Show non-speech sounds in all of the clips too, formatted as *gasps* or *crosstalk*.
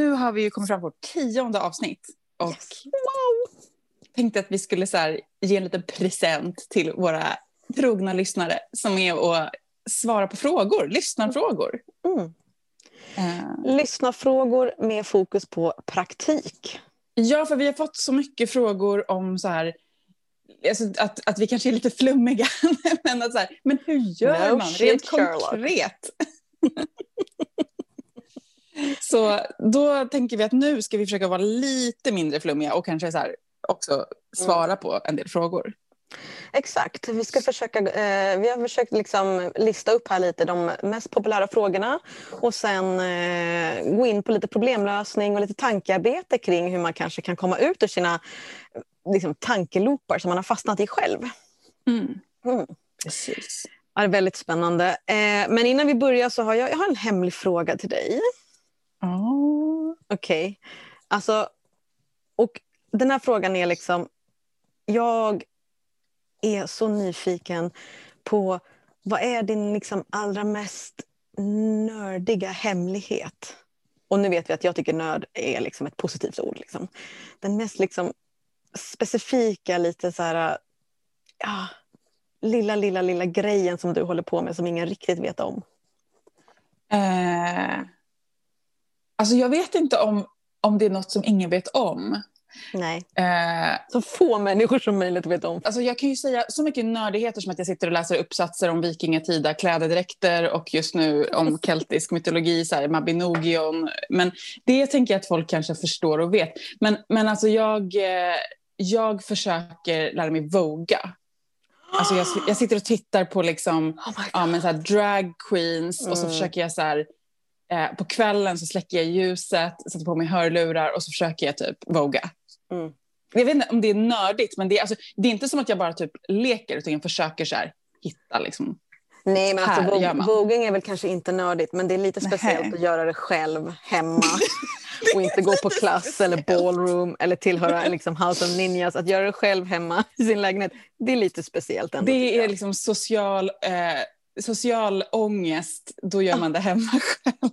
nu har vi ju kommit fram till vårt tionde avsnitt. Och Yes. Wow! tänkte att vi skulle så här, ge en liten present till våra trogna lyssnare som är att svara på frågor, lyssnarfrågor. Mm. Eh, Lyssna-frågor med fokus på praktik. Ja, för vi har fått så mycket frågor om så här, alltså att, att vi kanske är lite flummiga. *laughs* men, att så här, men hur gör No man shit, rent Sherlock. konkret? *laughs* så då tänker vi att nu ska vi försöka vara lite mindre flummiga och kanske så här, också svara på en del frågor. Exakt. Vi, ska försöka, eh, vi har försökt liksom lista upp här lite de mest populära frågorna och sen eh, gå in på lite problemlösning och lite tankearbete kring hur man kanske kan komma ut ur sina liksom, tankeloopar som man har fastnat i själv. Mm. Precis. Ja, det är väldigt spännande. Eh, men innan vi börjar så har jag, jag har en hemlig fråga till dig. Oh. Okej. Alltså, och den här frågan är liksom... Jag är så nyfiken på vad är din liksom allra mest nördiga hemlighet? Och nu vet vi att jag tycker nörd är liksom ett positivt ord. Liksom. Den mest liksom specifika, lite så här... Ja, lilla, lilla, lilla grejen som du håller på med som ingen riktigt vet om. Eh, alltså jag vet inte om, om det är något som ingen vet om. Nej. Eh, Så få människor som möjligt vet om. alltså jag kan ju säga så mycket nördigheter som att jag sitter och läser uppsatser om vikingatida klädedräkter och just nu om *laughs* keltisk mytologi, så här, Mabinogion. Men det tänker jag att folk kanske förstår och vet. Men, men alltså jag, eh, jag försöker lära mig voga. Alltså jag, jag sitter och tittar på liksom, *gasps* Oh ja, men så här drag queens och så Mm. försöker jag så här, eh, på kvällen så släcker jag ljuset, sätter på mig hörlurar och så försöker jag typ voga. Mm. Jag vet inte om det är nördigt, men det är, alltså, det är inte som att jag bara typ leker utan jag försöker så här, hitta liksom. Nej, men alltså, vog- voging är väl kanske inte nördigt, men det är lite speciellt att göra det själv hemma *laughs* och inte gå på klass eller ballroom eller tillhöra *laughs* liksom House of Ninjas. Att göra det själv hemma i sin lägenhet, det är lite speciellt ändå. Det är liksom social, eh, social ångest, då gör man det hemma *laughs* själv.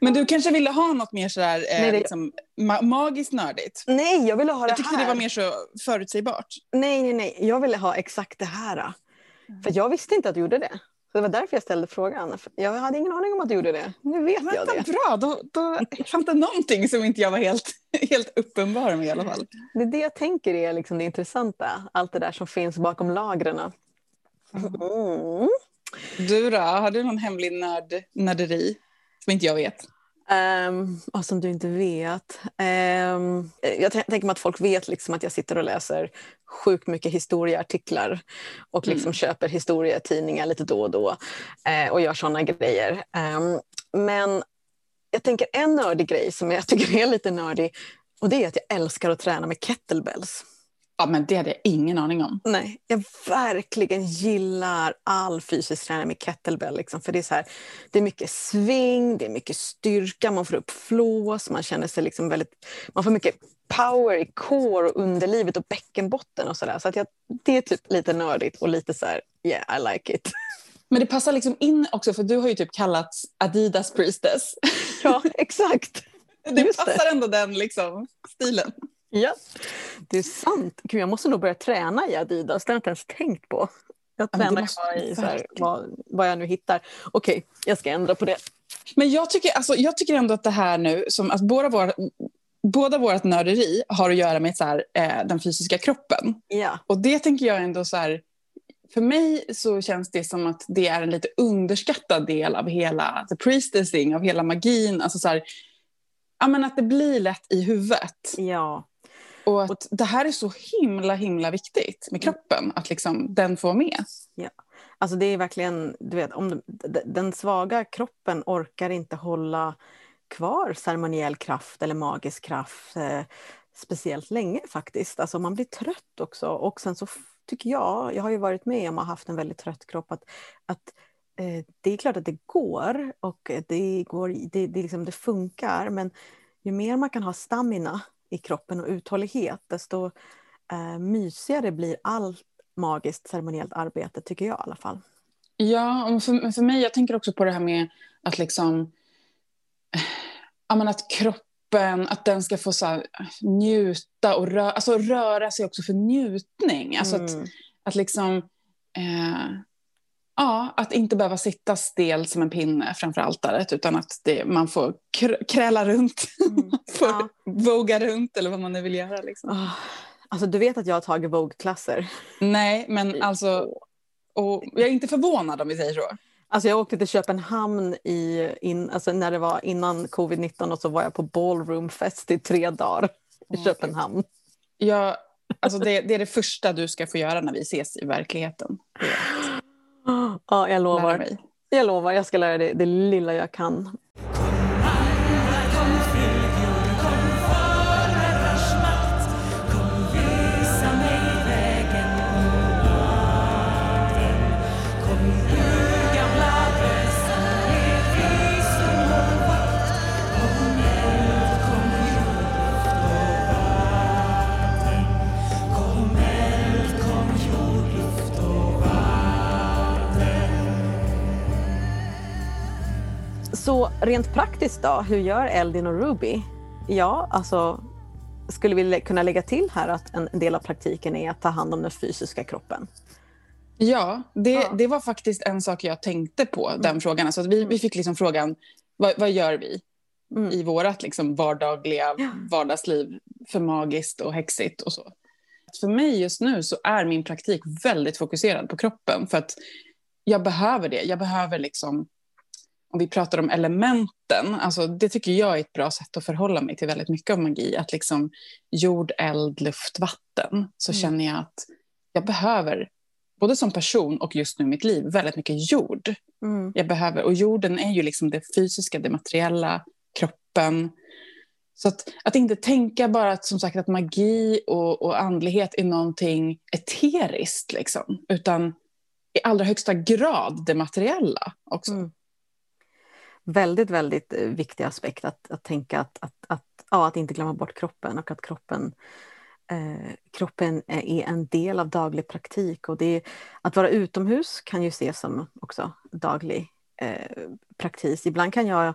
Men du kanske ville ha något mer sådär, eh, Nej, det- liksom, ma- magiskt nördigt? Nej, jag ville ha det Jag tyckte här. det var mer så förutsägbart. Nej, nej, nej. Jag ville ha exakt det här. För jag visste inte att du gjorde det. Så det var därför jag ställde frågan. Jag hade ingen aning om att du gjorde det. Nu vet jag Vänta, det. bra, då, då fanns det någonting som inte jag var helt, *laughs* helt uppenbar med i alla fall. Det är det jag tänker är liksom det intressanta. Allt det där som finns bakom lagren. Mm. Du då, har du någon hemlig nörd, nörderi som inte jag vet? Um, och som du inte vet. Ehm, jag tän- tänker mig att folk vet liksom att jag sitter och läser sjukt mycket historieartiklar och liksom Mm. köper historietidningar lite då och då eh, och gör såna grejer. Ehm, men jag tänker en nördig grej som jag *laughs* tycker är lite nördig och det är att jag älskar att träna med kettlebells. Ja, men det hade jag ingen aning om. Nej, jag verkligen gillar all fysisk träning med kettlebell. Liksom, för det är, så här, det är mycket sving, det är mycket styrka, man får upp flås, man känner sig liksom väldigt... Man får mycket power i core och underlivet och bäckenbotten och sådär. Så att jag, det är typ lite nördigt och lite så här, yeah I like it. Men det passar liksom in också, för du har ju typ kallats Adidas priestess. Ja, exakt. *laughs* Det Just det. passar ändå den liksom, stilen. Ja, det är sant. Gud, jag måste nog börja träna i Adidas, det har jag inte ens tänkt på. Jag tränar måste bara du i så här, vad, vad jag nu hittar. Okej, jag ska ändra på det. Men jag tycker, alltså, jag tycker ändå att det här nu, som att båda våra, båda vårt nörderi har att göra med så här, eh, den fysiska kroppen. Ja. Och det tänker jag ändå så här, för mig så känns det som att det är en lite underskattad del av hela the priestessing, av hela magin. Alltså så här, ja, men att det blir lätt i huvudet. Ja. Och att det här är så himla, himla viktigt med kroppen, att liksom den får vara med. Alltså det är verkligen, du vet, om de- d- den svaga kroppen orkar inte hålla kvar ceremoniell kraft eller magisk kraft eh, speciellt länge faktiskt. Alltså man blir trött också och sen så tycker jag, jag har ju varit med om att ha haft en väldigt trött kropp, att, att eh, det är klart att det går och det, går, det, det, liksom, det funkar men ju mer man kan ha stamina i kroppen och uthållighet desto eh, mysigare blir allt magiskt ceremoniellt arbete tycker jag i alla fall. Ja, och för, för mig, jag tänker också på det här med att liksom... Ja, att kropp, kroppen, att den ska få så här, njuta och rö alltså, röra sig också för njutning. Alltså mm. att, att liksom... Eh, ja, att inte behöva sitta stel som en pinne framför altaret utan att det, man får kr kräla runt, mm. *laughs* får ja. voga runt eller vad man nu vill göra. Liksom. Oh. Alltså, du vet att jag har tagit Vogue-klasser? Nej, men alltså... Och jag är inte förvånad om vi säger så. Alltså jag åkte till Köpenhamn i, in, alltså när det var innan covid-19 och så var jag på ballroomfest i tre dagar i oh, Köpenhamn. Ja, alltså det, det, är det första du ska få göra när vi ses i verkligheten. *gasps* *gasps* Ja, jag lovar. Jag lovar, jag ska lära dig det lilla jag kan. Så rent praktiskt då, hur gör Eldin och Ruby? Ja, alltså skulle vi kunna lägga till här att en del av praktiken är att ta hand om den fysiska kroppen? Ja, det, ja. det var faktiskt en sak jag tänkte på, mm. den frågan. Alltså vi, vi mm. fick liksom frågan, vad, vad gör vi mm. i vårt liksom vardagliga ja. vardagsliv för magiskt och häxigt och så? För mig just nu så är min praktik väldigt fokuserad på kroppen för att jag behöver det. Jag behöver liksom om vi pratar om elementen, alltså det tycker jag är ett bra sätt att förhålla mig till väldigt mycket av magi. Att liksom jord, eld, luft, vatten. Så mm. känner jag att jag behöver, både som person och just nu i mitt liv, väldigt mycket jord. Mm. Jag behöver, och jorden är ju liksom det fysiska, det materiella, kroppen. Så att, att inte tänka bara att, som sagt, att magi och, och andlighet är någonting eteriskt, liksom, utan i allra högsta grad det materiella också. Mm väldigt, väldigt eh, viktig aspekt att, att tänka att, att, att, ja, att inte glömma bort kroppen och att kroppen eh, kroppen är en del av daglig praktik och det, att vara utomhus kan ju ses som också daglig eh, praktik. Ibland kan jag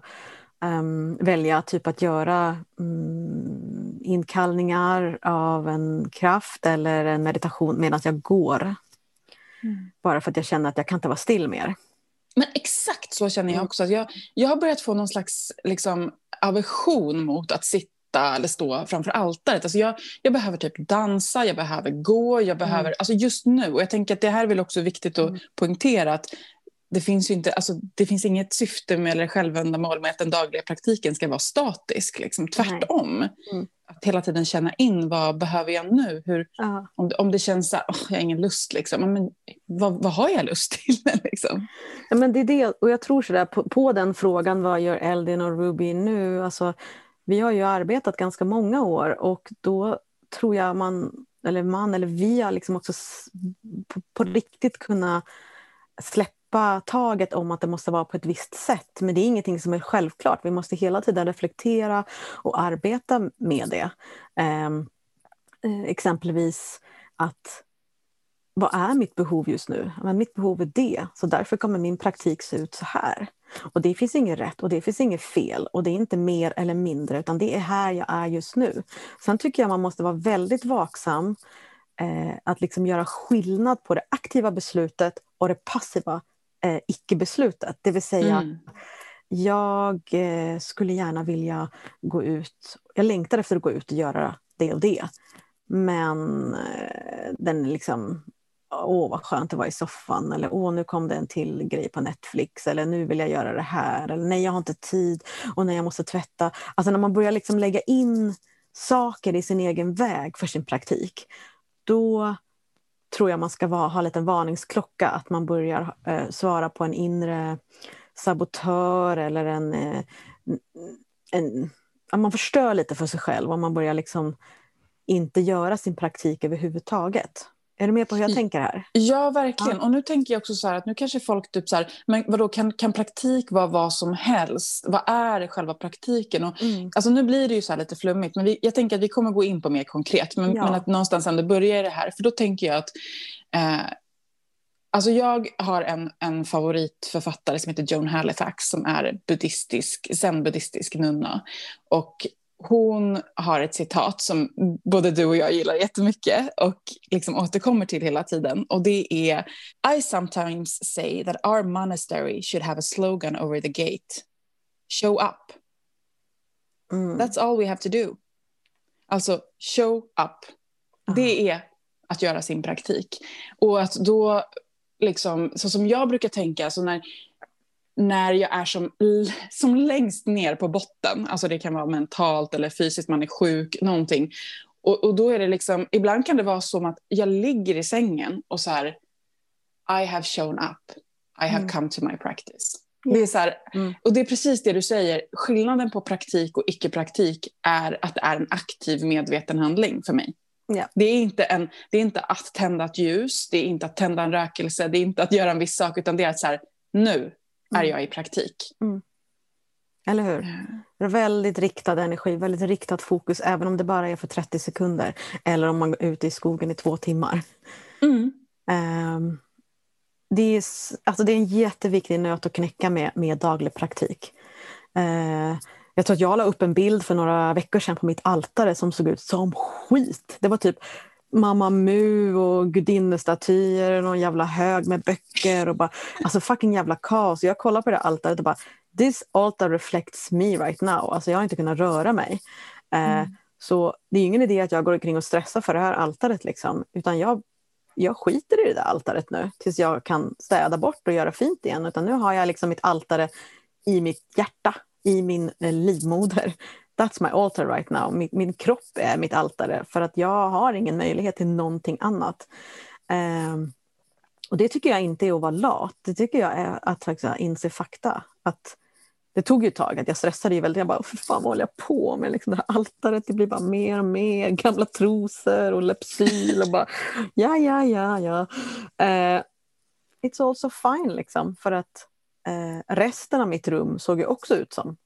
um, välja typ att göra um, inkallningar av en kraft eller en meditation medan jag går. Mm. Bara för att jag känner att jag kan inte vara still mer. Men exakt så känner jag mm. också. Jag, jag har börjat få någon slags liksom, aversion mot att sitta eller stå framför altaret. Alltså jag, jag behöver typ dansa, jag behöver gå, jag behöver... Mm. Alltså just nu. Och jag tänker att det här är väl också viktigt att mm. poängtera att det finns ju inte, alltså, det finns inget syfte med eller självändamål med att den dagliga praktiken ska vara statisk. Liksom. Tvärtom. Mm. Att hela tiden känna in vad behöver jag nu? Hur, uh. om, om det känns så här, oh, jag har ingen lust, liksom. men, vad, vad har jag lust till? *laughs* liksom? ja, men det är det, och jag tror sådär, på, på den frågan, vad gör Eldin och Ruby nu? Alltså, vi har ju arbetat ganska många år och då tror jag man, eller man eller vi har liksom också på, på riktigt kunnat släppa släppa taget om att det måste vara på ett visst sätt. Men det är ingenting som är självklart. Vi måste hela tiden reflektera och arbeta med det. Ehm, eh, exempelvis att vad är mitt behov just nu? Men mitt behov är det, så därför kommer min praktik se ut så här. Och det finns inget rätt och det finns inget fel och det är inte mer eller mindre utan det är här jag är just nu. Sen tycker jag man måste vara väldigt vaksam eh, att liksom göra skillnad på det aktiva beslutet och det passiva eh, icke-beslutet. Det vill säga, mm. jag eh, skulle gärna vilja gå ut, jag längtar efter att gå ut och göra det och det. Men eh, den liksom, åh vad skönt att vara i soffan eller åh nu kom det en till grej på Netflix eller nu vill jag göra det här eller nej jag har inte tid och nej jag måste tvätta. Alltså när man börjar liksom lägga in saker i sin egen väg för sin praktik, då tror jag man ska vara, ha en liten varningsklocka att man börjar eh, svara på en inre sabotör eller en, eh, en att man förstör lite för sig själv och man börjar liksom inte göra sin praktik överhuvudtaget. Är du med på hur jag tänker här? Ja, verkligen. Ja. Och nu tänker jag också så här att nu kanske folk typ så här, men vadå, kan, kan praktik vara vad som helst? Vad är själva praktiken? Och, mm. Alltså nu blir det ju så lite flummigt, men vi, jag tänker att vi kommer gå in på mer konkret. Men, ja. men att någonstans ändå börja i det här, för då tänker jag att eh, Alltså jag har en, en favoritförfattare som heter Joan Halifax som är buddhistisk, zen-buddhistisk nunna. Och hon har ett citat som både du och jag gillar jättemycket och liksom återkommer till hela tiden. Och det är I sometimes say that our monastery should have a slogan over the gate. Show up. Mm. That's all we have to do. Alltså show up. Det är att göra sin praktik. Och att då, liksom, så som jag brukar tänka, så när, när jag är som, som längst ner på botten, alltså det kan vara mentalt eller fysiskt, man är sjuk, någonting. Och, och då är det liksom, ibland kan det vara som att jag ligger i sängen och så här, I have shown up, I have mm. come to my practice. Det är så här, mm. Och det är precis det du säger, skillnaden på praktik och icke-praktik är att det är en aktiv medveten handling för mig. Ja. Det, är inte en, det är inte att tända ett ljus, det är inte att tända en rökelse, det är inte att göra en viss sak, utan det är att så här, nu är mm. jag i praktik. Mm. Eller hur? Ja. Väldigt riktad energi, väldigt riktat fokus, även om det bara är för 30 sekunder. Eller om man går ut i skogen i två timmar. Mm. Um, det, är, alltså det är en jätteviktig nöt att knäcka med, med daglig praktik. Uh, jag tror att jag la upp en bild för några veckor sedan på mitt altare som såg ut som skit. Det var typ Mamma Mu och gudinnestatyer och någon jävla hög med böcker och bara, alltså fucking jävla kaos. Jag kollar på det altaret och bara, this altar reflects me right now. Alltså jag har inte kunnat röra mig. Eh, mm. så det är ingen idé att jag går omkring och stressar för det här altaret liksom, utan jag, jag skiter i det där altaret nu tills jag kan städa bort och göra fint igen. Utan nu har jag liksom mitt altare i mitt hjärta, i min eh, livmoder that's my altar right now. Min, min kropp är mitt altare för att jag har ingen möjlighet till någonting annat. Um, och det tycker jag inte är att vara lat. Det tycker jag är att faktiskt inse fakta. Att det tog ju ett tag, att jag stressade ju väldigt. Jag bara, för fan vad håller jag på med? Liksom det här altaret, det blir bara mer och mer *laughs* gamla trosor och Lepsyl och bara, ja, ja, ja, ja. Uh, it's also fine liksom, för att uh, resten av mitt rum såg ju också ut som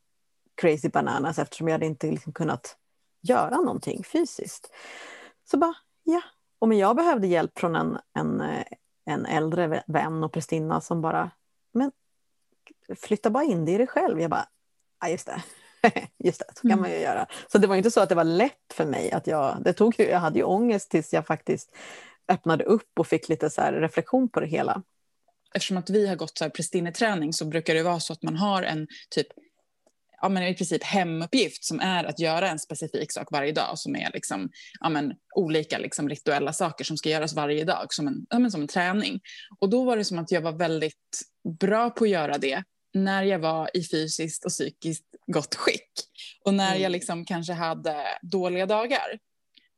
crazy bananas eftersom jag hade inte liksom kunnat göra någonting fysiskt. Så bara, ja. Och jag behövde hjälp från en, en, en äldre vän och prästinna som bara, men flytta bara in det i dig själv. Jag bara, ja just det. *laughs* Just det, så kan mm. man ju göra. Så det var inte så att det var lätt för mig. att Jag, det tog, jag hade ju ångest tills jag faktiskt öppnade upp och fick lite så reflektion på det hela. Eftersom att vi har gått så här prestinneträning så brukar det vara så att man har en typ ja, men i princip hemuppgift som är att göra en specifik sak varje dag som är liksom, ja, men, olika liksom, rituella saker som ska göras varje dag som en, ja, men, som en träning. Och då var det som att jag var väldigt bra på att göra det när jag var i fysiskt och psykiskt gott skick. Och när mm. jag liksom kanske hade dåliga dagar,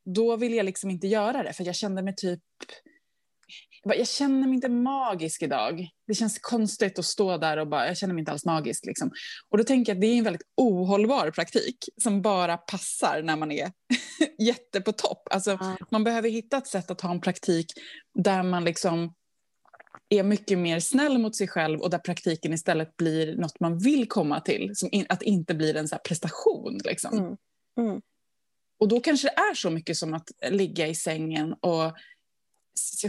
då ville jag liksom inte göra det för jag kände mig typ jag känner mig inte magisk idag. Det känns konstigt att stå där och bara, jag känner mig inte alls magisk. Liksom. Och då tänker jag att det är en väldigt ohållbar praktik som bara passar när man är *laughs* jätte på topp. Alltså, mm. Man behöver hitta ett sätt att ha en praktik där man liksom är mycket mer snäll mot sig själv och där praktiken istället blir något man vill komma till. Som in, att inte blir en så prestation. Liksom. Mm. Mm. Och då kanske det är så mycket som att ligga i sängen och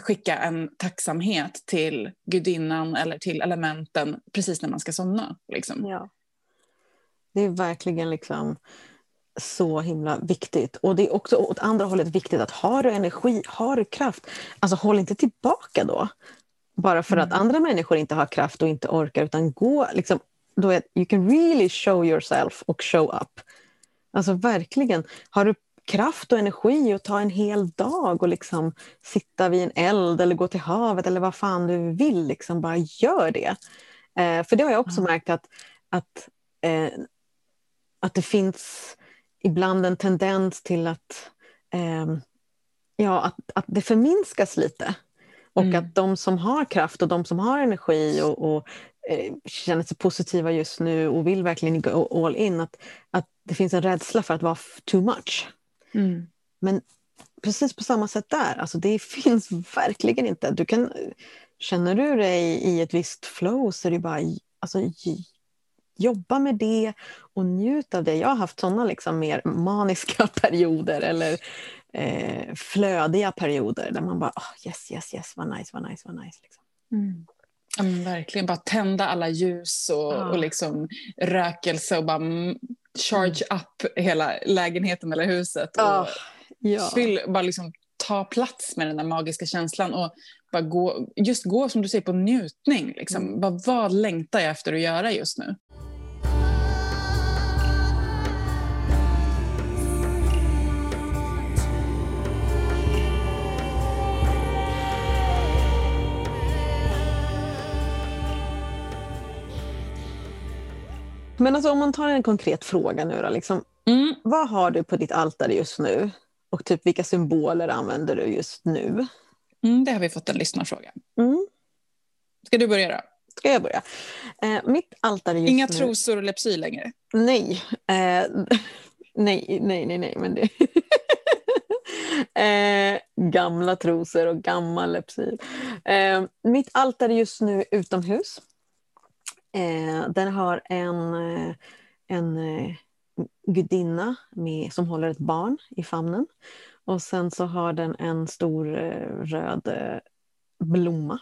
skicka en tacksamhet till gudinnan eller till elementen precis när man ska somna. Liksom. Ja. Det är verkligen liksom så himla viktigt. Och det är också åt andra hållet viktigt att har du energi, har du kraft, alltså håll inte tillbaka då. Bara för mm. att andra människor inte har kraft och inte orkar, utan gå liksom, då är, you can really show yourself och show up. Alltså verkligen, har du kraft och energi att ta en hel dag och liksom sitta vid en eld eller gå till havet eller vad fan du vill. Liksom bara gör det. Eh, för det har jag också mm. märkt att, att, eh, att det finns ibland en tendens till att, eh, ja, att, att det förminskas lite. Och mm. att de som har kraft och de som har energi och, och eh, känner sig positiva just nu och vill verkligen gå all in, att, att det finns en rädsla för att vara too much. Mm. Men precis på samma sätt där, alltså det *laughs* finns verkligen inte. Du kan, känner du dig i ett visst flow så är det bara alltså, jobba med det och njut av det. Jag har haft sådana liksom mer maniska *laughs* perioder eller eh, flödiga perioder där man bara oh, yes, yes, yes, vad nice, vad nice, vad nice. Liksom. Mm. Ja, verkligen, bara tända alla ljus och, ja. och liksom rökelse och bara charge up hela lägenheten eller huset. Och Ah, ja. fyll, bara liksom ta plats med den där magiska känslan och bara gå, just gå som du säger på njutning. Liksom. Mm. Bara, vad längtar jag efter att göra just nu? Men alltså om man tar en konkret fråga nu då, liksom, Mm. vad har du på ditt altare just nu? Och typ vilka symboler använder du just nu? Mm, det har vi fått en lyssnarfråga. Mm. Ska du börja då? Ska jag börja? Eh, mitt altare just Inga nu... trosor och lepsyl längre? Nej. Eh, *laughs* nej, nej, nej, nej, men det... *laughs* eh, gamla trosor och gammal lepsyl. Eh, mitt altare just nu utomhus. Eh, den har en, eh, en eh, gudinna med, som håller ett barn i famnen. Och sen så har den en stor eh, röd blomma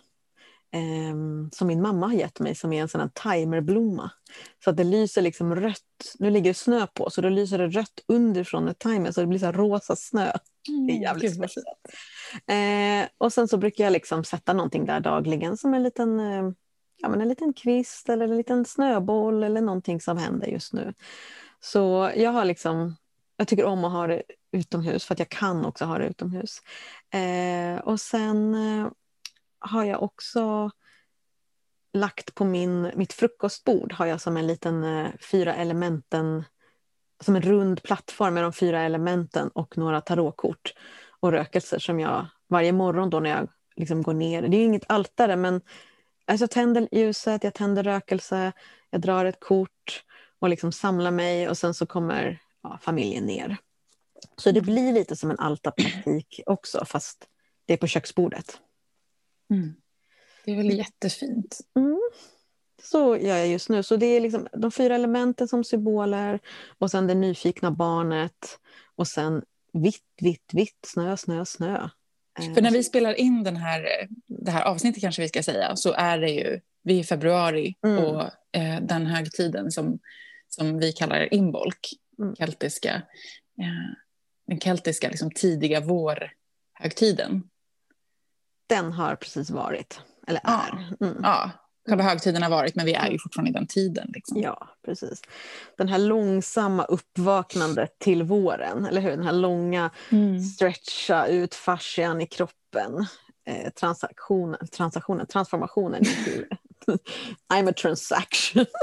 som min mamma har gett mig som är en sån här timerblomma. Så att det lyser liksom rött. Nu ligger det snö på så då lyser det rött underifrån ett timer så det blir så rosa snö. Det är jävligt Gud, vad speciellt. Eh, och sen så brukar jag liksom sätta någonting där dagligen som en liten, eh, ja, men en liten kvist eller en liten snöboll eller någonting som händer just nu. Så jag har liksom, jag tycker om att ha det utomhus för att jag kan också ha det utomhus. Eh, och sen eh, har jag också lagt på min, mitt frukostbord har jag som en liten eh, fyra elementen, som en rund plattform med de fyra elementen och några tarotkort och rökelser som jag varje morgon då när jag liksom går ner, det är ju inget altare men alltså jag tänder ljuset, jag tänder rökelse, jag drar ett kort och liksom samlar mig och sen så kommer ja, familjen ner. Så det blir lite som en altarpraktik också fast det är på köksbordet. Mm. Det är väl jättefint. Mm. Så gör jag just nu. Så det är liksom de fyra elementen som symboler och sen det nyfikna barnet och sen vitt, vitt, vitt, snö, snö, snö. Eh, För när vi spelar in den här, det här avsnittet kanske vi ska säga, så är det ju, vi är i februari Mm. och eh, den högtiden som, som vi kallar imbolk, Mm. keltiska, eh, den keltiska liksom, tidiga vårhögtiden. Den har precis varit, eller Ja. är. Mm. Ja, själva högtiden har varit, men vi är ju fortfarande i den tiden. Liksom. Ja, precis. Den här långsamma uppvaknandet till våren, eller hur? Den här långa Mm. stretcha ut fascian i kroppen. Eh, transaktionen, transaktionen, transformationen till *laughs* I'm a transaction. *laughs*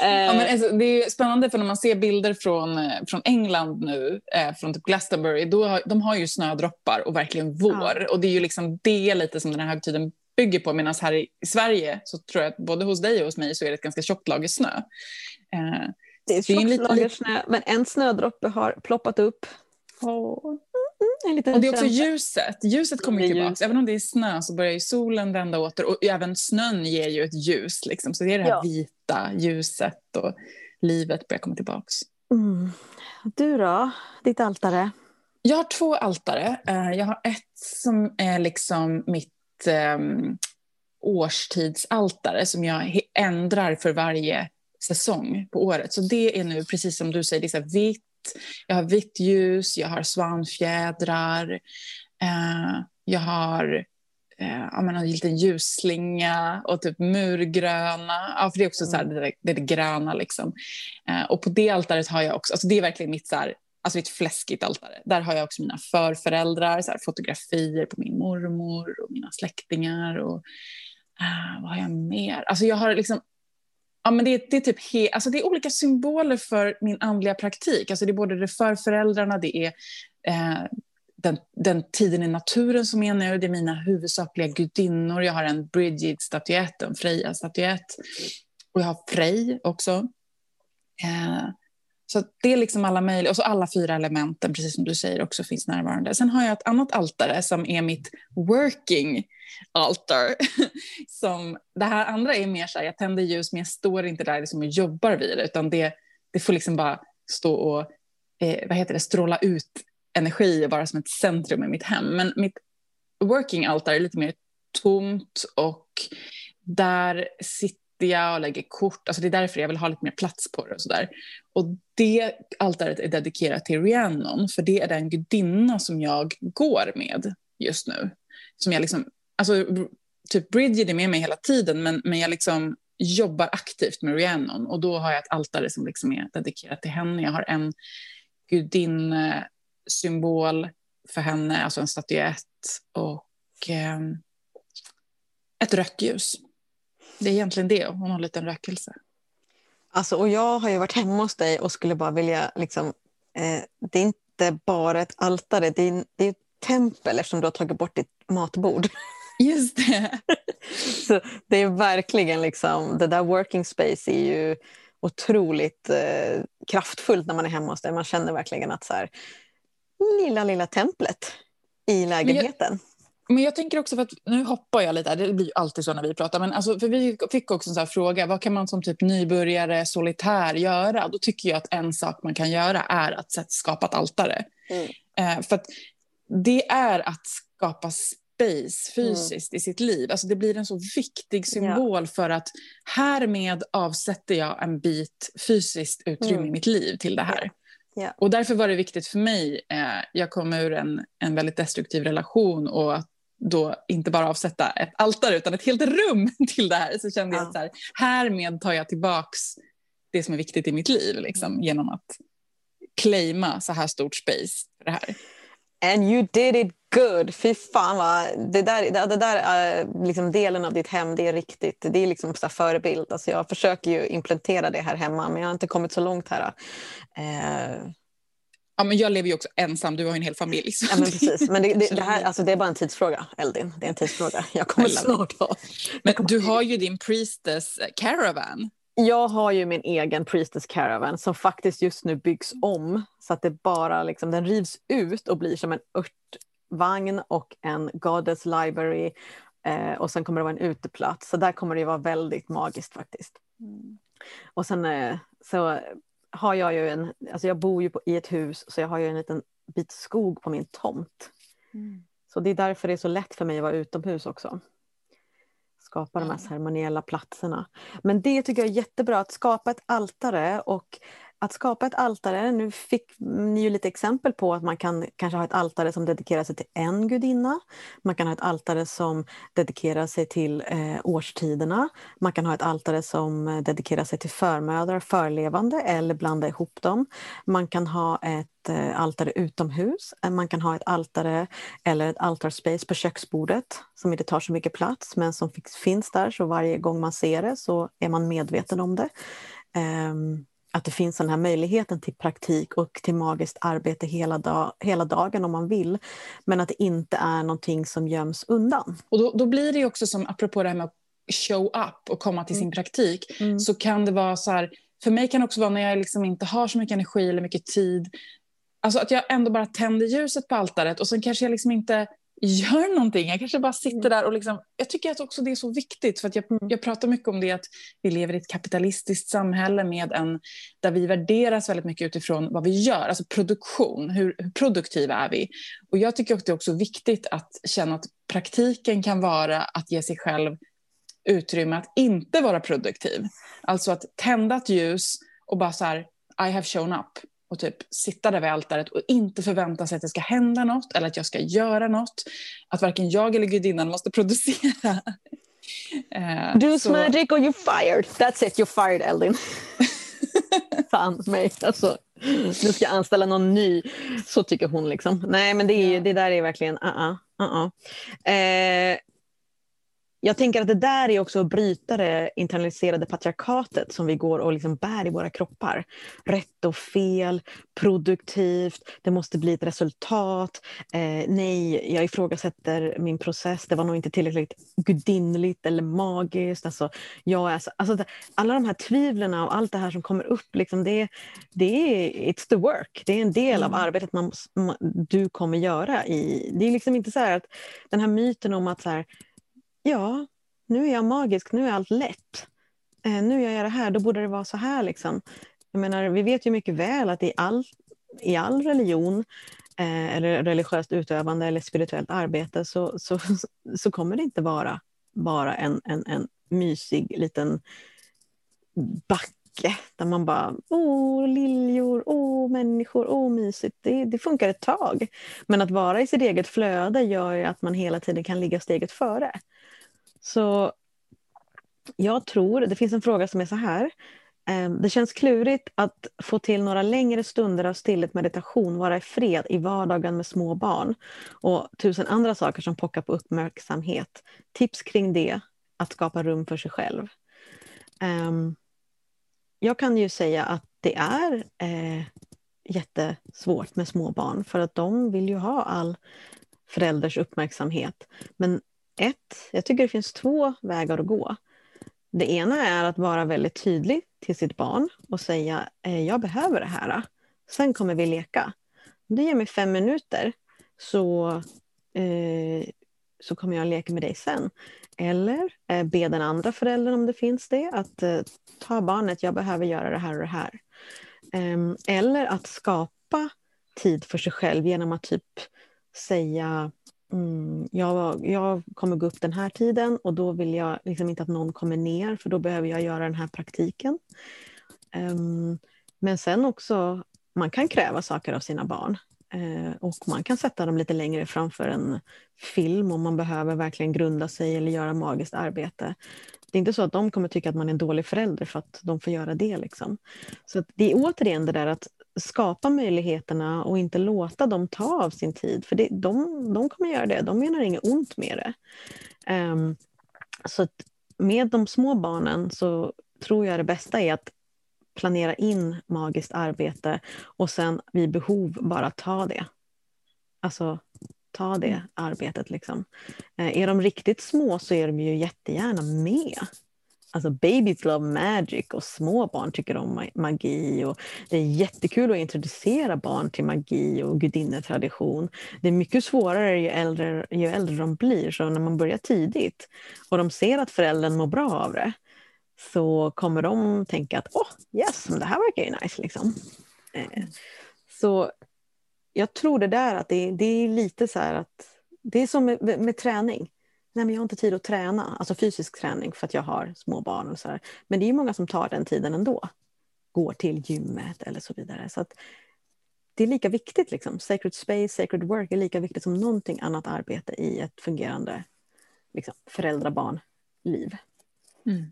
Ja, men alltså, det är spännande för när man ser bilder från, eh, från England nu, eh, från typ Glastonbury, då har, de har ju snödroppar och verkligen vår. Och det är ju liksom det lite som den här högtiden bygger på. Medan här i, Sverige så tror jag att både hos dig och hos mig så är det ett ganska tjockt lager snö. Eh, det är en tjockt liten- lager snö, men en snödroppe har ploppat upp. En liten och det är också känsla. ljuset. Ljuset kommer tillbaka. ljus. Även om det är snö så börjar ju solen vända åter. Och även snön ger ju ett ljus. Liksom. Så det är det här Ja. vita ljuset och livet börjar komma tillbaka. Mm. Du då? Ditt altare? Jag har två altare. Eh, Jag har ett som är liksom mitt um, årstidsaltare som jag ändrar för varje säsong på året. Så det är nu, precis som du säger, det är vitt. Jag har vitt ljus, jag har svanfjädrar, eh, jag har eh, en liten ljusslinga och typ murgröna. Ja, för det är också så här, det, där- det är det gröna liksom. Eh, och på det altaret har jag också, alltså det är verkligen mitt så här, alltså ett fläskigt altare. Där har jag också mina förföräldrar, så här, fotografier på min mormor och mina släktingar. Och, uh, vad har jag mer? Alltså jag har liksom, ja, men det, är- det, är typ he, alltså det är olika symboler för min andliga praktik. Alltså det är både det förföräldrarna, det är eh, den, den tiden i naturen som är nu, det är mina huvudsakliga gudinnor. Jag har en Bridget-statyett, en Freja-statyett. Och jag har Frej också. Eh, så det är liksom alla möjliga, och så alla fyra elementen, precis som du säger, också finns närvarande. Sen har jag ett annat altare som är mitt working altar. *laughs* Som, det här andra är mer så här, jag tänder ljus men jag står inte där liksom och jobbar vid det, utan det, det får liksom bara stå och eh, vad heter det, stråla ut energi och vara som ett centrum i mitt hem. Men mitt working altar är lite mer tomt och där sitter jag och lägger kort. Alltså det är därför jag vill ha lite mer plats på det. Och, så där. och det altaret är dedikerat till Rhiannon, för det är den gudinna som jag går med just nu. Som jag liksom, alltså, typ Bridget är med mig hela tiden, men, men jag liksom jobbar aktivt med Rhiannon. Och då har jag ett altare som liksom är dedikerat till henne. Jag har en gudinnesymbol för henne, alltså en statyett och eh, ett rött ljus. Det är egentligen det, hon har en liten rökelse. Alltså, och jag har ju varit hemma hos dig och skulle bara vilja... Liksom, eh, det är inte bara ett altare, det är, det är ett tempel eftersom du har tagit bort ditt matbord. *laughs* Just det. *laughs* Så det är verkligen liksom, det där working space är ju otroligt eh, kraftfullt när man är hemma hos dig. Man känner verkligen att så här, lilla, lilla templet i lägenheten. Men jag tänker också, för att nu hoppar jag lite, det blir ju alltid så när vi pratar, men alltså, för vi fick också en sån fråga, vad kan man som typ nybörjare solitär göra? Då tycker jag att en sak man kan göra är att skapa ett altare. Mm. Eh, för att det är att skapa space fysiskt mm. i sitt liv. Alltså det blir en så viktig symbol ja. för att härmed avsätter jag en bit fysiskt utrymme mm. i mitt liv till det här. Ja. Och därför var det viktigt för mig, eh, jag kom ur en, en väldigt destruktiv relation och att då inte bara avsätta ett altare utan ett helt rum *laughs* till det här. Så kände jag att så här, härmed tar jag tillbaks det som är viktigt i mitt liv liksom, mm. genom att claima så här stort space för det här. And you did it good. Fy fan vad... Det där, det, där uh, liksom delen av ditt hem, det är riktigt. Det är liksom så förebild. Alltså jag försöker ju implementera det här hemma, men jag har inte kommit så långt här. Uh, Ja, men jag lever ju också ensam, du har ju en hel familj. Ja, men precis. Men det, det, det, här, alltså, det är bara en tidsfråga, Eldin. Det är en tidsfråga. Jag kommer snart ha... Men du har ju din priestess caravan. Jag har ju min egen priestess caravan som faktiskt just nu byggs om så att det bara liksom, den rivs ut och blir som en örtvagn och en goddess library eh, och sen kommer det vara en uteplats. Så där kommer det vara väldigt magiskt faktiskt. Mm. Och sen eh, så har jag ju en, alltså jag bor ju på, i ett hus så jag har ju en liten bit skog på min tomt. Mm. Så det är därför det är så lätt för mig att vara utomhus också. Skapa mm. de här ceremoniella platserna. Men det tycker jag är jättebra, att skapa ett altare och att skapa ett altare, nu fick ni ju lite exempel på att man kan kanske ha ett altare som dedikerar sig till en gudinna. Man kan ha ett altare som dedikerar sig till eh, årstiderna. Man kan ha ett altare som eh, dedikerar sig till förmödrar, förlevande eller blanda ihop dem. Man kan ha ett eh, altare utomhus. Eh, man kan ha ett altare eller ett altarspace på köksbordet som inte tar så mycket plats men som finns där så varje gång man ser det så är man medveten om det. Um, att det finns den här möjligheten till praktik och till magiskt arbete hela, dag, hela dagen om man vill. Men att det inte är någonting som göms undan. Och då, då blir det också som, apropå det här med att show up och komma till mm. sin praktik, mm. så kan det vara så här, för mig kan det också vara när jag liksom inte har så mycket energi eller mycket tid, alltså att jag ändå bara tänder ljuset på altaret och sen kanske jag liksom inte gör någonting. Jag kanske bara sitter mm. där och liksom, jag tycker att också det är så viktigt för att jag, mm. jag pratar mycket om det att vi lever i ett kapitalistiskt samhälle med en, där vi värderas väldigt mycket utifrån vad vi gör, alltså produktion, hur, hur produktiva är vi? Och jag tycker att det är också viktigt att känna att praktiken kan vara att ge sig själv utrymme att inte vara produktiv. Alltså att tända ett ljus och bara så här, I have shown up och typ sitta där vid altaret och inte förvänta sig att det ska hända något eller att jag ska göra något. Att varken jag eller gudinnan måste *laughs* producera. uh, Do så... magic or you're fired. That's it, you're fired Eldin. *laughs* Fan mig. Alltså, nu ska jag anställa någon ny. Så tycker hon liksom. Nej men det, är, det där är verkligen uh-uh. Uh-uh. Eh, jag tänker att det där är också att bryta det internaliserade patriarkatet som vi går och liksom bär i våra kroppar. Rätt och fel, produktivt, det måste bli ett resultat. Eh, nej, jag ifrågasätter min process, det var nog inte tillräckligt gudinnligt eller magiskt. Alltså, jag är så, alltså, alla de här tvivlen och allt det här som kommer upp, liksom, det, det är it's the work. Det är en del mm. av arbetet man, du kommer göra. I, det är liksom inte så att den här myten om att så här, ja, nu är jag magisk, nu är allt lätt. Eh, nu gör jag det här, då borde det vara så här. Liksom. Jag menar, vi vet ju mycket väl att i all, i all religion eh, eller religiöst utövande eller spirituellt arbete så, så, så kommer det inte vara bara en, en, en mysig liten backe där man bara åh liljor, åh människor, åh mysigt. Det, det funkar ett tag. Men att vara i sitt eget flöde gör ju att man hela tiden kan ligga steget före. Så jag tror, det finns en fråga som är så här. Ehm, det känns klurigt att få till några längre stunder av stillhet meditation, vara i fred i vardagen med små barn och tusen andra saker som pockar på uppmärksamhet. Tips kring det, att skapa rum för sig själv. Ehm, jag kan ju säga att det är eh, jättesvårt med små barn för att de vill ju ha all förälders uppmärksamhet. Men ett, jag tycker det finns två vägar att gå. Det ena är att vara väldigt tydlig till sitt barn och säga eh, jag behöver det här. Sen kommer vi leka. Du ger mig fem minuter så, eh, så kommer jag leka med dig sen. Eller eh, be den andra föräldern om det finns det att eh, ta barnet, jag behöver göra det här och det här. Ehm, eller att skapa tid för sig själv genom att typ säga Mm, jag, jag kommer gå upp den här tiden och då vill jag liksom inte att någon kommer ner för då behöver jag göra den här praktiken. Um, men sen också, man kan kräva saker av sina barn. Uh, och man kan sätta dem lite längre framför en film om man behöver verkligen grunda sig eller göra magiskt arbete. Det är inte så att de kommer tycka att man är en dålig förälder för att de får göra det. Liksom. Så det är återigen det där att skapa möjligheterna och inte låta dem ta av sin tid. För det, de, de kommer göra det, de menar inget ont med det. Um, så med de små barnen så tror jag det bästa är att planera in magiskt arbete och sen vid behov bara ta det. Alltså ta det mm. arbetet. Liksom. Eh, är de riktigt små så är de ju jättegärna med. Alltså babies love magic och små barn tycker om magi. Och det är jättekul att introducera barn till magi och gudinnetradition. Det är mycket svårare ju äldre, ju äldre de blir. Så när man börjar tidigt och de ser att föräldern mår bra av det så kommer de tänka att åh, oh, yes, det här verkar ju nice. Liksom. Eh, så jag tror det där att det, det är lite så här att det är som med, med träning nej men jag har inte tid att träna, alltså fysisk träning för att jag har små barn. Och så här. Men det är många som tar den tiden ändå. Går till gymmet eller så vidare. Så att det är lika viktigt. Liksom. Sacred space, sacred work är lika viktigt som någonting annat arbete i ett fungerande liksom, föräldrar-barn-liv. Mm.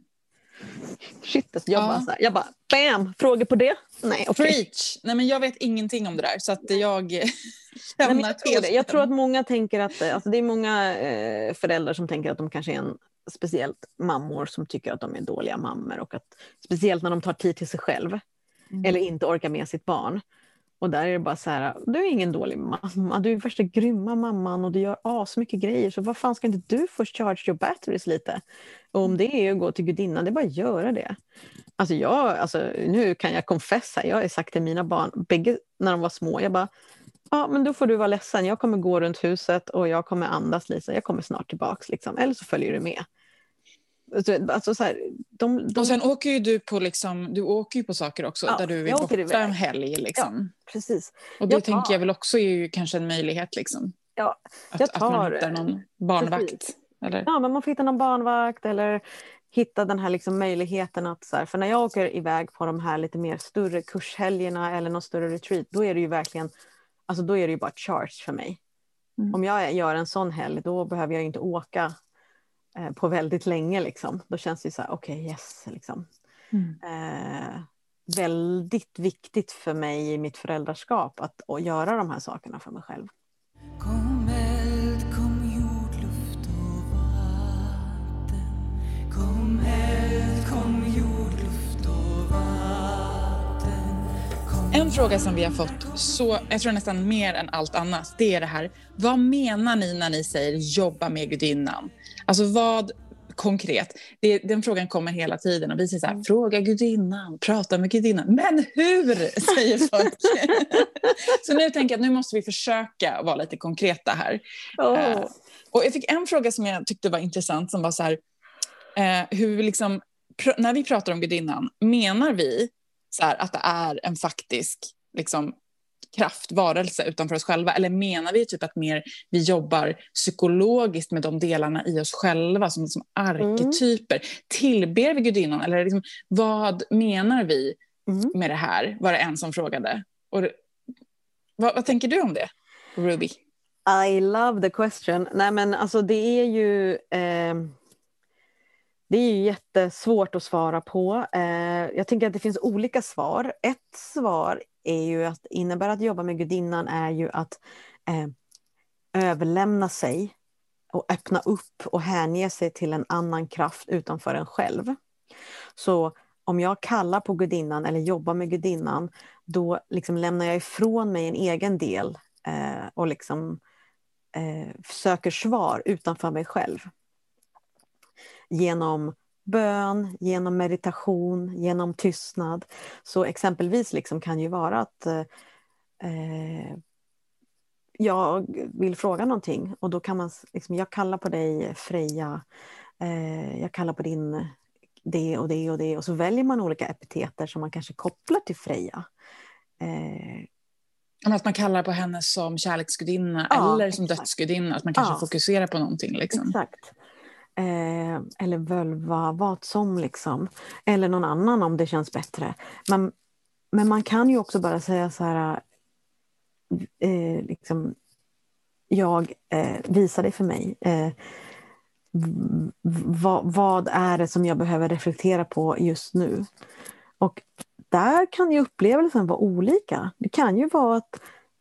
Shit, alltså jag, ja. bara så här, jag bara bam, frågor på det? Nej, okay. Preach! Nej, men jag vet ingenting om det där så att jag *laughs* Nej, jag, tror det. jag tror att många tänker att, alltså det är många eh, föräldrar som tänker att de kanske är en speciellt mammor som tycker att de är dåliga mammor och att speciellt när de tar tid till sig själv mm. eller inte orkar med sitt barn. Och där är det bara så här, du är ingen dålig mamma, du är värsta grymma mamman och du gör asmycket grejer, så vad fan ska inte du få charge your batteries lite? Och om det är att gå till gudinnan, det är bara att göra det. Alltså jag, alltså nu kan jag confessa, jag har sagt till mina barn, bägge när de var små, jag bara, ja men då får du vara ledsen, jag kommer gå runt huset och jag kommer andas lite, jag kommer snart tillbaks liksom, eller så följer du med. Alltså, så här, de, de... Och sen åker ju du på, liksom, du åker på saker också ja, där du är borta en helg. Liksom. Ja, precis. Och det jag tänker jag väl också är ju kanske en möjlighet. Liksom. Ja, jag att, tar, att man hittar någon barnvakt. Eller? Ja, men man får hitta någon barnvakt eller hitta den här liksom möjligheten att, så här, för när jag åker iväg på de här lite mer större kurshelgerna eller någon större retreat, då är det ju verkligen, alltså då är det ju bara charge för mig. Mm. Om jag gör en sån helg, då behöver jag inte åka på väldigt länge. Liksom. Då känns det så här, okej, okay, yes. Liksom. Mm. Eh, väldigt viktigt för mig i mitt föräldraskap att, att göra de här sakerna för mig själv. En fråga som vi har fått, så, jag tror nästan mer än allt annat, det är det här. Vad menar ni när ni säger jobba med gudinnan? Alltså vad konkret? Det, den frågan kommer hela tiden och vi säger så här, mm. fråga gudinnan, prata med gudinnan. Men hur? *laughs* säger folk. *laughs* så nu tänker jag att nu måste vi försöka vara lite konkreta här. Oh. Och jag fick en fråga som jag tyckte var intressant som var så här, uh, hur liksom, när vi pratar om gudinnan, menar vi så här, att det är en faktisk liksom, kraft, varelse utanför oss själva? Eller menar vi typ att mer vi jobbar psykologiskt med de delarna i oss själva som, som arketyper? Mm. Tillber vi gudinnan? Eller liksom, vad menar vi mm. med det här? Var det en som frågade. Och, vad, vad tänker du om det, Ruby? I love the question. Nej, men alltså det är ju... Eh, det är ju jättesvårt att svara på. Eh, jag tänker att det finns olika svar. Ett svar är ju att innebär att jobba med gudinnan är ju att eh, överlämna sig och öppna upp och hänge sig till en annan kraft utanför en själv. Så om jag kallar på gudinnan eller jobbar med gudinnan, då liksom lämnar jag ifrån mig en egen del eh, och liksom eh, söker svar utanför mig själv. Genom bön, genom meditation, genom tystnad. Så exempelvis liksom kan ju vara att eh, jag vill fråga någonting och då kan man, liksom, jag kallar på dig Freja, eh, jag kallar på din det och det och det och så väljer man olika epiteter som man kanske kopplar till Freja. Eh, att man kallar på henne som kärleksgudinna ja, eller som exakt. dödsgudinna, att man kanske ja. fokuserar på någonting. Liksom. Exakt. Eh, eller völva, vad som liksom. Eller någon annan om det känns bättre. Men, men man kan ju också bara säga så här, eh, liksom, jag eh, visar dig för mig. Eh, vad, vad är det som jag behöver reflektera på just nu? Och där kan ju upplevelsen vara olika. Det kan ju vara att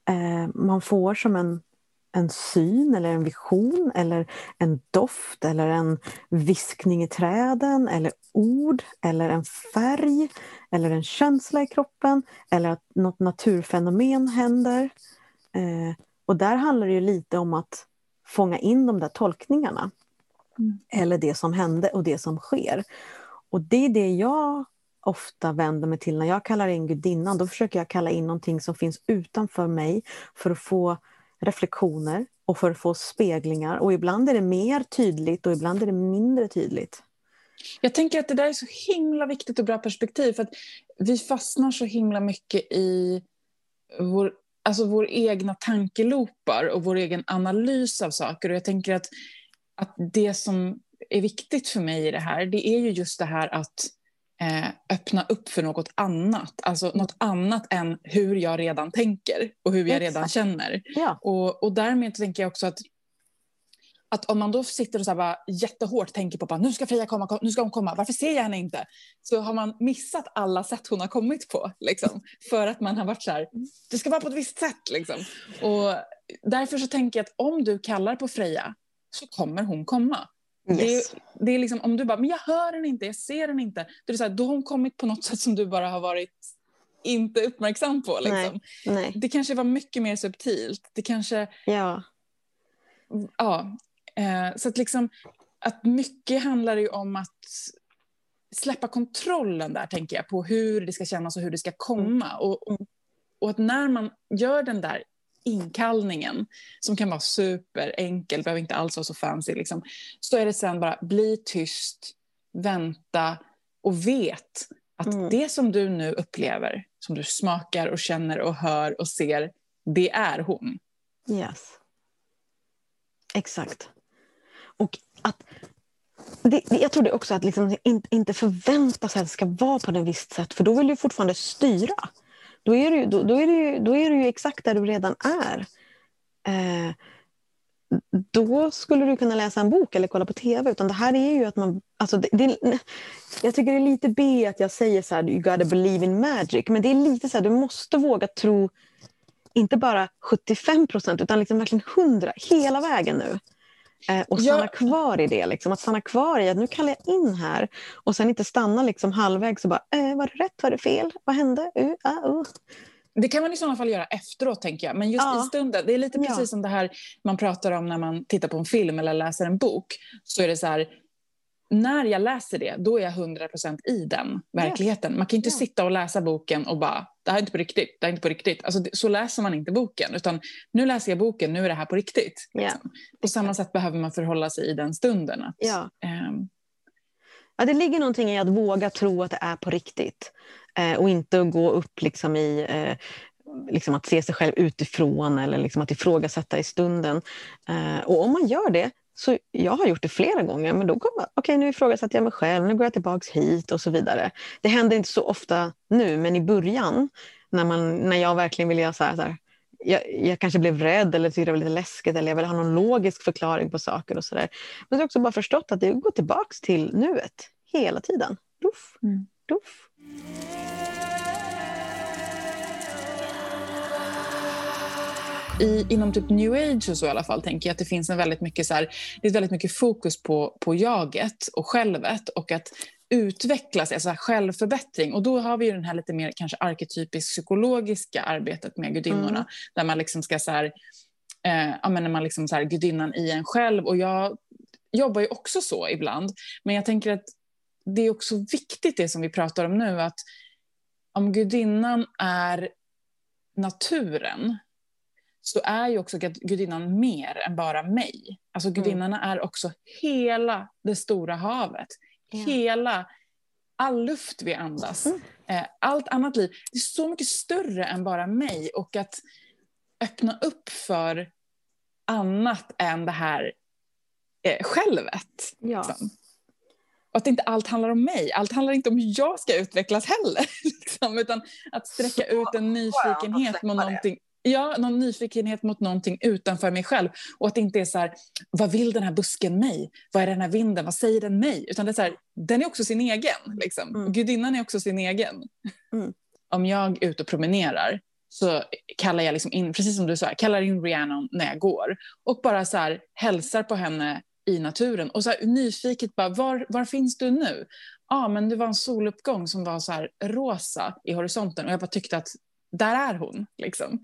eh, man får som en, en syn eller en vision eller en doft eller en viskning i träden eller ord eller en färg eller en känsla i kroppen eller att något naturfenomen händer. Eh, och där handlar det ju lite om att fånga in de där tolkningarna. Mm. Eller det som hände och det som sker. Och det är det jag ofta vänder mig till när jag kallar in gudinnan. Då försöker jag kalla in någonting som finns utanför mig för att få reflektioner och för att få speglingar. Och ibland är det mer tydligt och ibland är det mindre tydligt. Jag tänker att det där är så himla viktigt och bra perspektiv för att vi fastnar så himla mycket i vår, alltså vår egna tankelopar och vår egen analys av saker. Och jag tänker att, att det som är viktigt för mig i det här, det är ju just det här att eh, öppna upp för något annat. Alltså något annat än hur jag redan tänker och hur jag Exakt. redan känner. Ja. Och, och därmed tänker jag också att att om man då sitter och så bara jättehårt tänker på att nu ska Freja komma, nu ska hon komma, varför ser jag henne inte? Så har man missat alla sätt hon har kommit på. Liksom, *laughs* för att man har varit så här, det ska vara på ett visst sätt. Liksom. Och därför så tänker jag att om du kallar på Freja så kommer hon komma. Yes. Det, det är liksom, om du bara, men jag hör den inte, jag ser den inte. Då, är det så här, då har hon kommit på något sätt som du bara har varit inte uppmärksam på. Liksom. Nej, nej. Det kanske var mycket mer subtilt. Det kanske... Ja. Ja. Eh, så att liksom, att mycket handlar ju om att släppa kontrollen där, tänker jag, på hur det ska kännas och hur det ska komma. Mm. Och, och att när man gör den där inkallningen som kan vara superenkel, behöver inte alls vara så fancy. Liksom. Så är det sen bara bli tyst, vänta och vet att mm. det som du nu upplever, som du smakar och känner och hör och ser, det är hon. Yes. Exakt. Och att det, jag tror det också att liksom inte förvänta sig att det ska vara på ett visst sätt, för då vill du fortfarande styra då är du, då, då är du, då är du ju exakt där du redan är. Eh, då skulle du kunna läsa en bok eller kolla på tv. Utan det här är ju att man... Alltså det, det, jag tycker det är lite B att jag säger så här, you gotta believe in magic. Men det är lite så här, du måste våga tro, inte bara 75 procent, utan liksom verkligen 100, hela vägen nu. Eh, och stanna ja. kvar i det. Liksom. Att stanna kvar i att nu kallar jag in här och sen inte stanna liksom halvvägs och bara, eh, var det rätt, var det fel, vad hände? Uh, uh, uh. Det kan man i sådana fall göra efteråt, tänker jag. Men just ja. i stunden, det är lite precis ja. som det här man pratar om när man tittar på en film eller läser en bok. Så är det så här, när jag läser det, då är jag 100% i den verkligheten. Man kan inte yeah. sitta och läsa boken och bara, det här är inte på riktigt, det här är inte på riktigt. Alltså, så läser man inte boken, utan nu läser jag boken, nu är det här på riktigt. Yeah. Liksom. På samma sätt behöver man förhålla sig i den stunden. Att, ja. Um... ja, det ligger någonting i att våga tro att det är på riktigt. Eh, och inte gå upp liksom i eh, liksom att se sig själv utifrån eller liksom att ifrågasätta i stunden. Eh, och om man gör det, så jag har gjort det flera gånger, men då kommer okej okay, nu ifrågasätter jag mig själv, nu går jag tillbaks hit och så vidare. Det händer inte så ofta nu, men i början när, man, när jag verkligen ville göra så här, så här jag, jag, kanske blev rädd eller tyckte det var lite läskigt eller jag ville ha någon logisk förklaring på saker och sådär. Men jag har också bara förstått att det går tillbaka till nuet hela tiden. Duff, mm. duff. I, inom typ new age och så i alla fall tänker jag att det finns en väldigt mycket så här, det är väldigt mycket fokus på, på jaget och självet och att utvecklas, alltså självförbättring. Och då har vi ju den här lite mer kanske arketypiskt psykologiska arbetet med gudinnorna, mm. där man liksom ska så här, eh, ja, men när man liksom så här, gudinnan i en själv. Och jag jobbar ju också så ibland, men jag tänker att det är också viktigt det som vi pratar om nu, att om gudinnan är naturen, så är ju också gudinnan mer än bara mig. Alltså mm. gudinnorna mm. är också hela det stora havet. Ja. Hela, all luft vi andas. Mm. Eh, allt annat liv. Det är så mycket större än bara mig. Och att öppna upp för annat än det här eh, självet. Ja. Liksom. Och att inte allt handlar om mig. Allt handlar inte om hur jag ska utvecklas heller. *laughs* Liksom, utan att sträcka så ut en nyfikenhet mot någonting Ja, någon nyfikenhet mot någonting utanför mig själv. Och att det inte är så här, vad vill den här busken mig? Vad är den här vinden? Vad säger den mig? Utan det är så här, den är också sin egen. Liksom. Mm. Gudinnan är också sin egen. Mm. Om jag är ute och promenerar så kallar jag liksom in, precis som du sa, kallar in Rihanna när jag går. Och bara så här, hälsar på henne i naturen. Och så här, nyfiket bara, var, var finns du nu? Ja, ah, men det var en soluppgång som var så här rosa i horisonten och jag bara tyckte att där är hon. Liksom.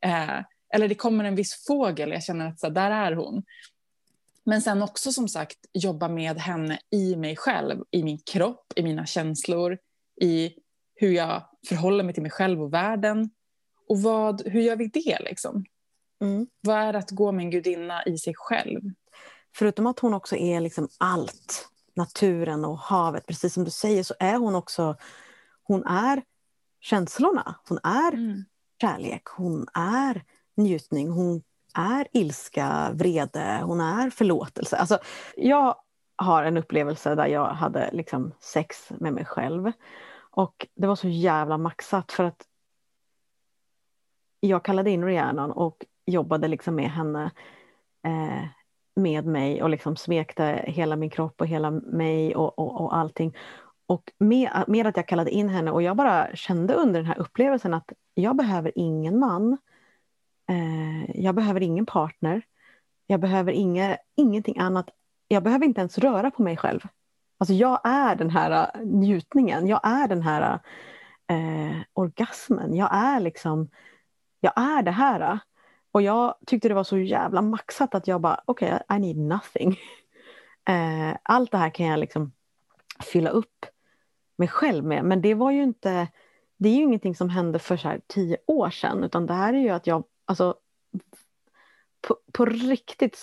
Eh, eller det kommer en viss fågel, jag känner att så, där är hon. Men sen också som sagt jobba med henne i mig själv, i min kropp, i mina känslor, i hur jag förhåller mig till mig själv och världen. Och vad, hur gör vi det liksom? Mm. Vad är att gå med en gudinna i sig själv? Förutom att hon också är liksom allt, naturen och havet, precis som du säger, så är hon också, hon är känslorna. Hon är mm. kärlek, hon är njutning, hon är ilska, vrede, hon är förlåtelse. Alltså, jag har en upplevelse där jag hade liksom sex med mig själv. Och det var så jävla maxat för att jag kallade in Rhiannon och jobbade liksom med henne eh, med mig och liksom smekte hela min kropp och hela mig och, och, och allting. Och med, med, att jag kallade in henne och jag bara kände under den här upplevelsen att jag behöver ingen man. Eh, jag behöver ingen partner. Jag behöver inga, ingenting annat. Jag behöver inte ens röra på mig själv. Alltså jag är den här eh, njutningen. Jag är den här eh, orgasmen. Jag är liksom, jag är det här. Och jag tyckte det var så jävla maxat att jag bara, okej, okay, I need nothing. *laughs* Eh, allt det här kan jag liksom fylla upp mig själv med. Men det var ju inte, det är ju ingenting som hände för så tio år sedan, utan det här är ju att jag alltså, på, på riktigt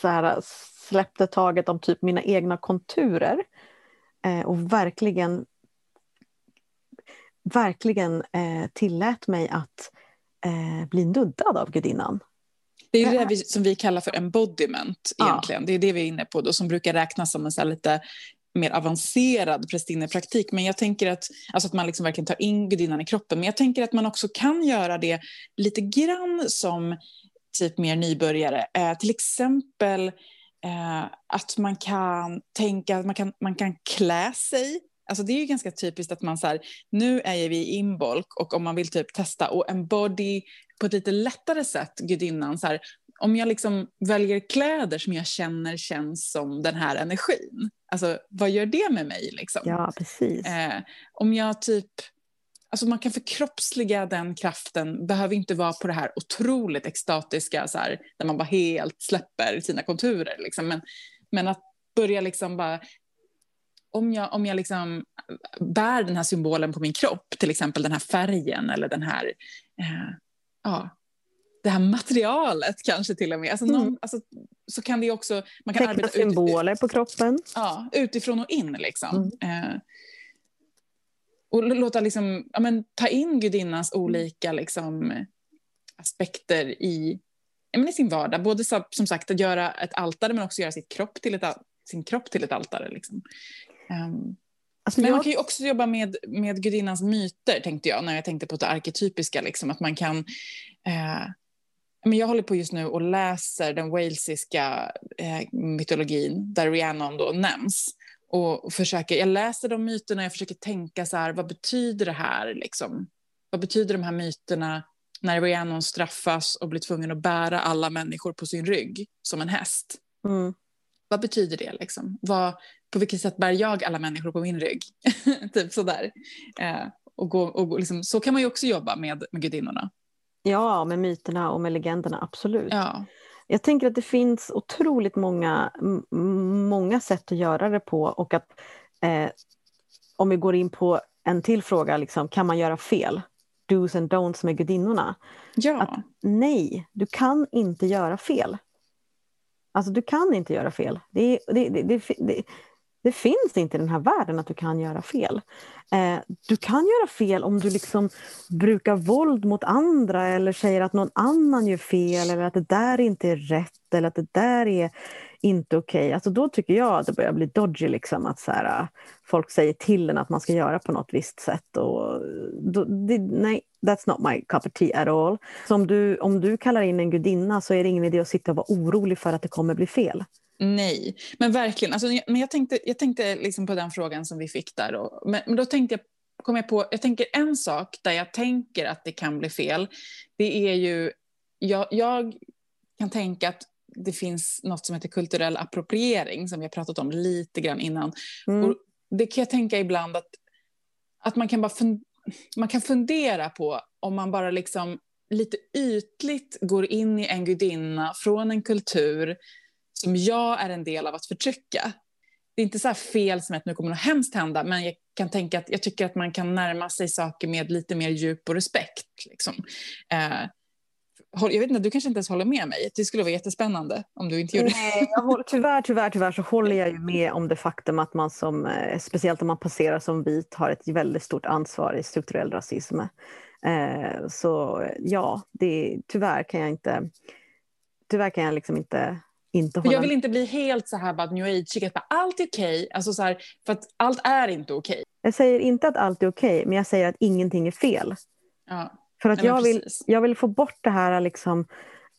så här, släppte taget om typ mina egna konturer eh, och verkligen verkligen eh, tillät mig att eh, bli nuddad av gudinnan. Det är det vi, som vi kallar för embodiment egentligen. Ja. Det är det vi är inne på då, som brukar räknas som en så lite mer avancerad prästinnepraktik. Men jag tänker att, alltså att man liksom verkligen tar in gudinnan i kroppen. Men jag tänker att man också kan göra det lite grann som typ mer nybörjare. Eh, till exempel eh, att man kan tänka att man kan, man kan klä sig Alltså det är ju ganska typiskt att man så här, nu är vi i inbolk och om man vill typ testa och embody på ett lite lättare sätt gudinnan, så här, om jag liksom väljer kläder som jag känner känns som den här energin, alltså vad gör det med mig? Liksom? Ja, precis. Eh, om jag typ, alltså man kan förkroppsliga den kraften, behöver inte vara på det här otroligt extatiska, så här, där man bara helt släpper sina konturer. Liksom. Men, men att börja liksom bara, om jag, om jag liksom bär den här symbolen på min kropp, till exempel den här färgen eller den här, eh, ja, det här materialet kanske till och med. Alltså, någon, mm. alltså, så kan det också... Man kan Teckna symboler ut, på kroppen. Ja, utifrån och in liksom. Mm. Eh, och låta liksom, ja, men, ta in gudinnans olika liksom, aspekter i, ja, men, i sin vardag. Både som sagt att göra ett altare men också göra sitt kropp till ett, sin kropp till ett altare. Liksom. Um, alltså, men jag... man kan ju också jobba med, med gudinnans myter, tänkte jag, när jag tänkte på det arketypiska. Liksom, att man kan... Eh, men jag håller på just nu och läser den walesiska eh, mytologin, där Rhiannon då nämns och försöker, jag läser de myterna, jag försöker tänka så här, vad betyder det här liksom? Vad betyder de här myterna när Rhiannon straffas och blir tvungen att bära alla människor på sin rygg som en häst? Mm. Vad betyder det liksom? Vad, på vilket sätt bär jag alla människor på min rygg? *laughs* typ sådär. Eh, och gå, och liksom, så kan man ju också jobba med, med gudinnorna. Ja, med myterna och med legenderna, absolut. Ja. Jag tänker att det finns otroligt många, många sätt att göra det på och att eh, om vi går in på en till fråga, liksom, kan man göra fel? Do's and don'ts med gudinnorna. Ja. Att, nej, du kan inte göra fel. Alltså du kan inte göra fel. Det, det, det, det, finns inte i den här världen att du kan göra fel. Eh, du kan göra fel om du liksom brukar våld mot andra eller säger att någon annan gör fel eller att det där inte är rätt eller att det där är inte okej. Okay. Alltså då tycker jag att det börjar bli dodgy, liksom, att så här, eh, folk säger till en att man ska göra på något visst sätt. Och eh, då, det, nej, that's not my cup of tea at all. Så om du, om du kallar in en gudinna så är det ingen idé att sitta och vara orolig för att det kommer bli fel. Nej, men verkligen. Alltså, men jag tänkte, jag tänkte liksom på den frågan som vi fick där. Och, men, men, då tänkte jag, kom jag på, jag tänker en sak där jag tänker att det kan bli fel. Det är ju, jag, jag kan tänka att det finns något som heter kulturell appropriering som vi har pratat om lite grann innan. Mm. Och det kan jag tänka ibland att, att man kan bara fun, man kan fundera på om man bara liksom lite ytligt går in i en gudinna från en kultur som jag är en del av att förtrycka. Det är inte så fel som att nu kommer något hemskt hända, men jag kan tänka att jag tycker att man kan närma sig saker med lite mer djup och respekt. Liksom. Eh, jag vet inte, du kanske inte ens håller med mig. Det skulle vara jättespännande om du inte gjorde Nej, jag håller, tyvärr, tyvärr, tyvärr så håller jag ju med om det faktum att man som, eh, speciellt om man passerar som vit, har ett väldigt stort ansvar i strukturell rasism. Eh, så ja, det, tyvärr kan jag inte, tyvärr kan jag liksom inte inte hålla... Jag vill inte bli helt så här bara new age att allt är okej, okay. alltså för att allt är inte okej. Okay. Jag säger inte att allt är okej, okay, men jag säger att ingenting är fel. Ja. För att Nej, jag, vill, jag vill få bort det här liksom,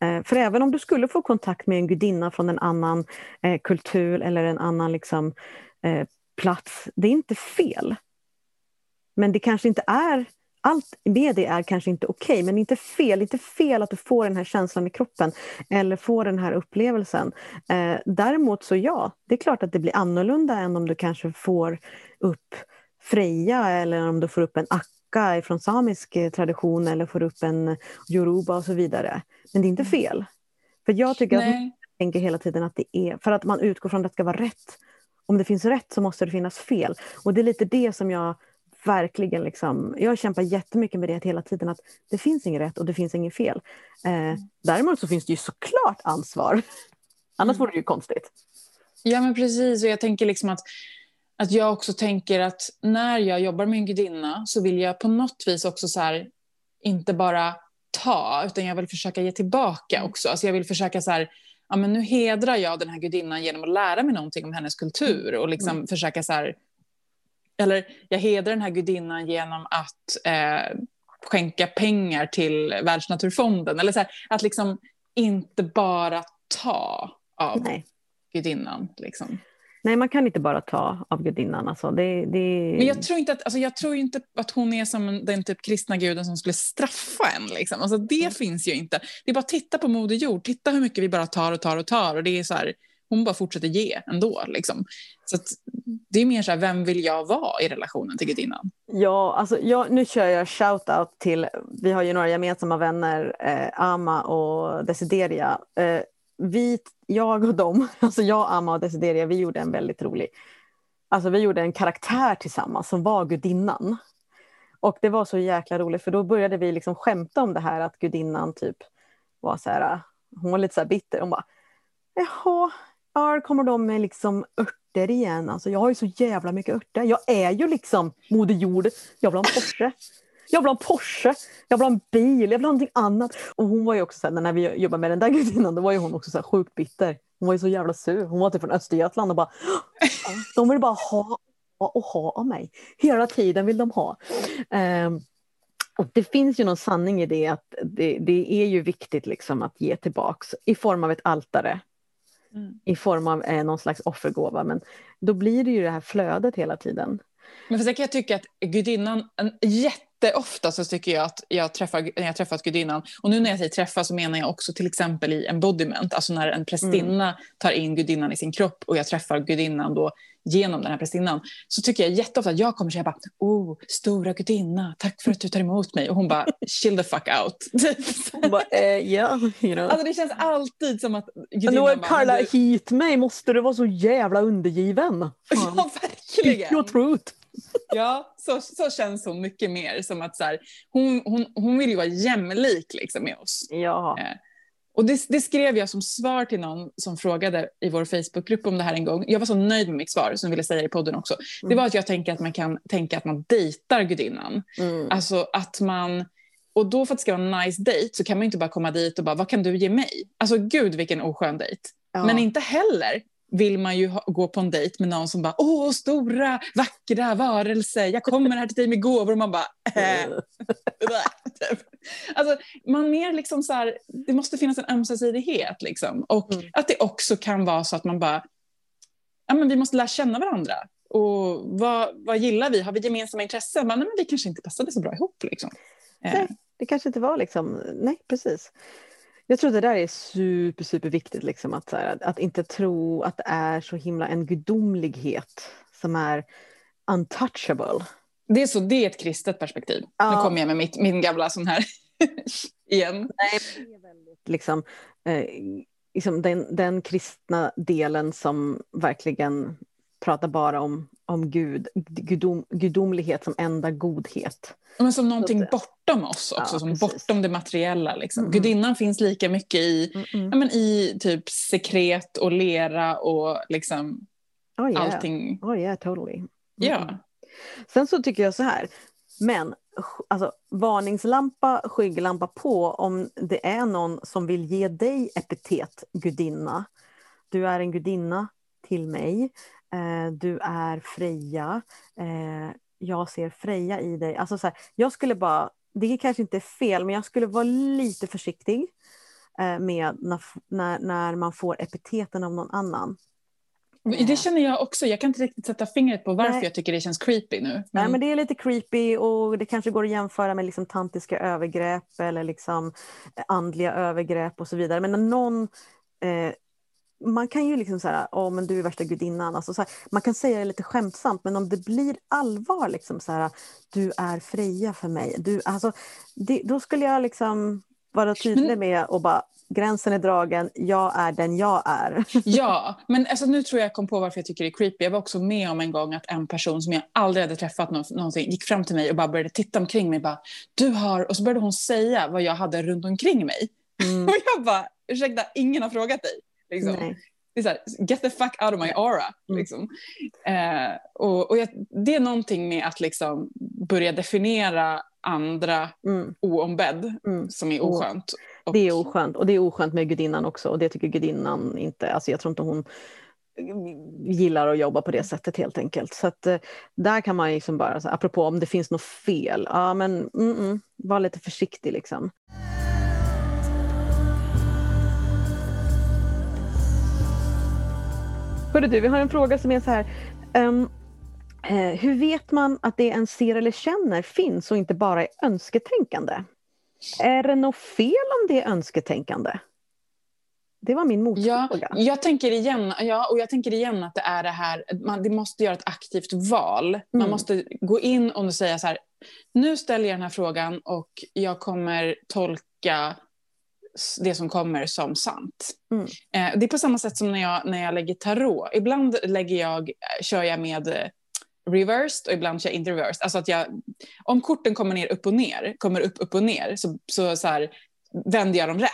eh, för även om du skulle få kontakt med en gudinna från en annan eh, kultur eller en annan liksom, eh, plats, det är inte fel. Men det kanske inte är allt med det är kanske inte okej, okay, men inte fel. inte fel att du får den här känslan i kroppen eller får den här upplevelsen. Eh, däremot så ja, det är klart att det blir annorlunda än om du kanske får upp Freja eller om du får upp en akka från samisk eh, tradition eller får upp en yoruba och så vidare. Men det är inte mm. fel. För jag tycker Nej. att man tänker hela tiden att det är, för att man utgår från att det ska vara rätt. Om det finns rätt så måste det finnas fel. Och det är lite det som jag verkligen liksom, jag kämpar jättemycket med det hela tiden, att det finns inget rätt och det finns inget fel. Eh, däremot så finns det ju såklart ansvar. Annars mm. vore det ju konstigt. Ja men precis, och jag tänker liksom att, att jag också tänker att när jag jobbar med en gudinna så vill jag på något vis också så här, inte bara ta, utan jag vill försöka ge tillbaka mm. också. Alltså jag vill försöka så här, ja men nu hedrar jag den här gudinnan genom att lära mig någonting om hennes kultur och liksom mm. försöka så här, eller jag hedrar den här gudinnan genom att eh, skänka pengar till Världsnaturfonden. Eller så här, att liksom inte bara ta av Nej. gudinnan. Liksom. Nej, man kan inte bara ta av gudinnan. Alltså, det, det... Men jag tror, inte att, alltså, jag tror inte att hon är som den typ kristna guden som skulle straffa en. Liksom. Alltså, det mm. finns ju inte. Det är bara att titta på Moder Jord. Titta hur mycket vi bara tar och tar och tar. Och det är så här, hon bara fortsätter ge ändå. Liksom. Så det är mer så här, vem vill jag vara i relationen till gudinnan? Ja, alltså jag, nu kör jag shout-out till, vi har ju några gemensamma vänner, eh, Ama och Desideria. Eh, vi, jag och dem, *laughs* alltså jag, Ama och Desideria, vi gjorde en väldigt rolig, alltså vi gjorde en karaktär tillsammans som var gudinnan. Och det var så jäkla roligt för då började vi liksom skämta om det här att gudinnan typ var så här, hon var lite så här bitter, hon bara, jaha, ja, kommer de med liksom örter igen. Alltså, jag har ju så jävla mycket örter. Jag är ju liksom Moder Jord. Jag vill ha en Porsche. Jag vill ha en Porsche, jag vill ha en bil, jag vill ha någonting annat. Och hon var ju också så här, när vi jobbade med den där *laughs* gudinnan, då var ju hon också så här sjukt bitter. Hon var ju så jävla sur. Hon var typ från Östergötland och bara, de vill bara ha och ha av mig. Hela tiden vill de ha. Um, och det finns ju någon sanning i det att det, det är ju viktigt liksom att ge tillbaks i form av ett altare. Mm. I form av eh, någon slags offergåva. Men då blir det ju det här flödet hela tiden. Men för sen kan jag tycka att gudinnan, en jätteofta så tycker jag att jag träffar, när jag träffat gudinnan, och nu när jag säger träffa så menar jag också till exempel i embodiment, alltså när en prästinna mm. tar in gudinnan i sin kropp och jag träffar gudinnan då genom den här prästinnan, så tycker jag jätteofta att jag kommer säga bara, oh, stora gudinna, tack för att du tar emot mig. Och hon bara, chill the fuck out. hon bara, eh, yeah, you know. Alltså det känns alltid som att gudinnan Nu har Carla du... hit mig, måste du vara så jävla undergiven? Fan. Ja, *laughs* verkligen. Speak your truth. *laughs* Ja, så, så känns hon mycket mer som att så här, hon, hon, hon vill ju vara jämlik liksom med oss. Ja. Och det, det, skrev jag som svar till någon som frågade i vår Facebookgrupp om det här en gång. Jag var så nöjd med mitt svar som ville säga i podden också. Mm. Det var att jag tänker att man kan tänka att man dejtar gudinnan. Mm. Alltså att man... Och då för att det ska vara en nice dejt så kan man inte bara komma dit och bara, vad kan du ge mig? Alltså gud vilken oskön dejt. Ja. Men inte heller vill man ju ha, gå på en dejt med någon som bara åh, stora, vackra varelse, jag kommer här till dig med gåvor och man bara äh. *laughs* alltså, man mer liksom så här, det måste finnas en ömsesidighet liksom. och mm. att det också kan vara så att man bara ja, men vi måste lära känna varandra och vad, vad gillar vi, har vi gemensamma intressen? Men, nej, men vi kanske inte passade så bra ihop liksom. Nej, det kanske inte var liksom, nej precis. Jag tror det där är super, super viktigt, liksom, att, här, att inte tro att det är så himla en gudomlighet som är untouchable. Det är, så, det är ett kristet perspektiv. Ja. Nu kommer jag med mitt, min gamla sån här *laughs* igen. Nej, liksom, eh, liksom den, den kristna delen som verkligen pratar bara om, om Gud, gudom, gudomlighet som enda godhet. Men som någonting bortom oss också, ja, som bortom det materiella. Liksom. Mm. Gudinnan finns lika mycket i, mm. ja, men i typ sekret och lera och liksom oh, yeah. allting. Oh yeah, totally. Mm. Ja. Sen så tycker jag så här, men alltså, varningslampa, skygglampa på om det är någon som vill ge dig epitet gudinna. Du är en gudinna till mig. Eh, du är Freja. Eh, jag ser Freja i dig. Alltså så här, jag skulle bara, det kanske inte är fel, men jag skulle vara lite försiktig eh, med när, när, när man får epiteten av någon annan. Det känner jag också. Jag kan inte riktigt sätta fingret på varför Nej. jag tycker det känns creepy nu. Men... Nej, men det är lite creepy och det kanske går att jämföra med liksom tantiska övergrepp eller liksom andliga övergrepp och så vidare. Men när någon eh, man kan ju liksom säga, åh men du är värsta gudinnan. Alltså så här, man kan säga det lite skämtsamt, men om det blir allvar, liksom så här, du är Freja för mig. Du, alltså, det, då skulle jag liksom vara tydlig med och bara, gränsen är dragen, jag är den jag är. *laughs* Ja, men alltså, nu tror jag kom på varför jag tycker det är creepy. Jag var också med om en gång att en person som jag aldrig hade träffat någonsin gick fram till mig och bara började titta omkring mig. Bara, du har... Och så började hon säga vad jag hade runt omkring mig. Mm. *laughs* Och jag bara, ursäkta, ingen har frågat dig. Liksom. Det är så här, get the fuck out of my aura. Mm. Liksom. Eh, och, och jag, det är någonting med att liksom börja definiera andra mm. oombedd mm. som är oskönt. Och... Det är oskönt och det är oskönt med gudinnan också och det tycker gudinnan inte, alltså jag tror inte hon gillar att jobba på det sättet helt enkelt. Så att, eh, där kan man liksom bara, så, apropå om det finns något fel, ja men mm, mm var lite försiktig liksom. Hörru du, vi har en fråga som är så här. Um, uh, hur vet man att det en ser eller känner finns och inte bara är önsketänkande? Är det något fel om det är önsketänkande? Det var min motfråga. Ja, jag tänker igen, ja, och jag tänker igen att det är det här, man det måste göra ett aktivt val. Mm. Man måste gå in och säga så här, nu ställer jag den här frågan och jag kommer tolka det som kommer som sant. Mm. Eh, det är på samma sätt som när jag, när jag lägger tarot. Ibland lägger jag, eh, kör jag med eh, reversed och ibland kör jag inte reversed. Alltså att jag, om korten kommer ner upp och ner, kommer upp upp och ner, så, så, så här, vänder jag dem rätt.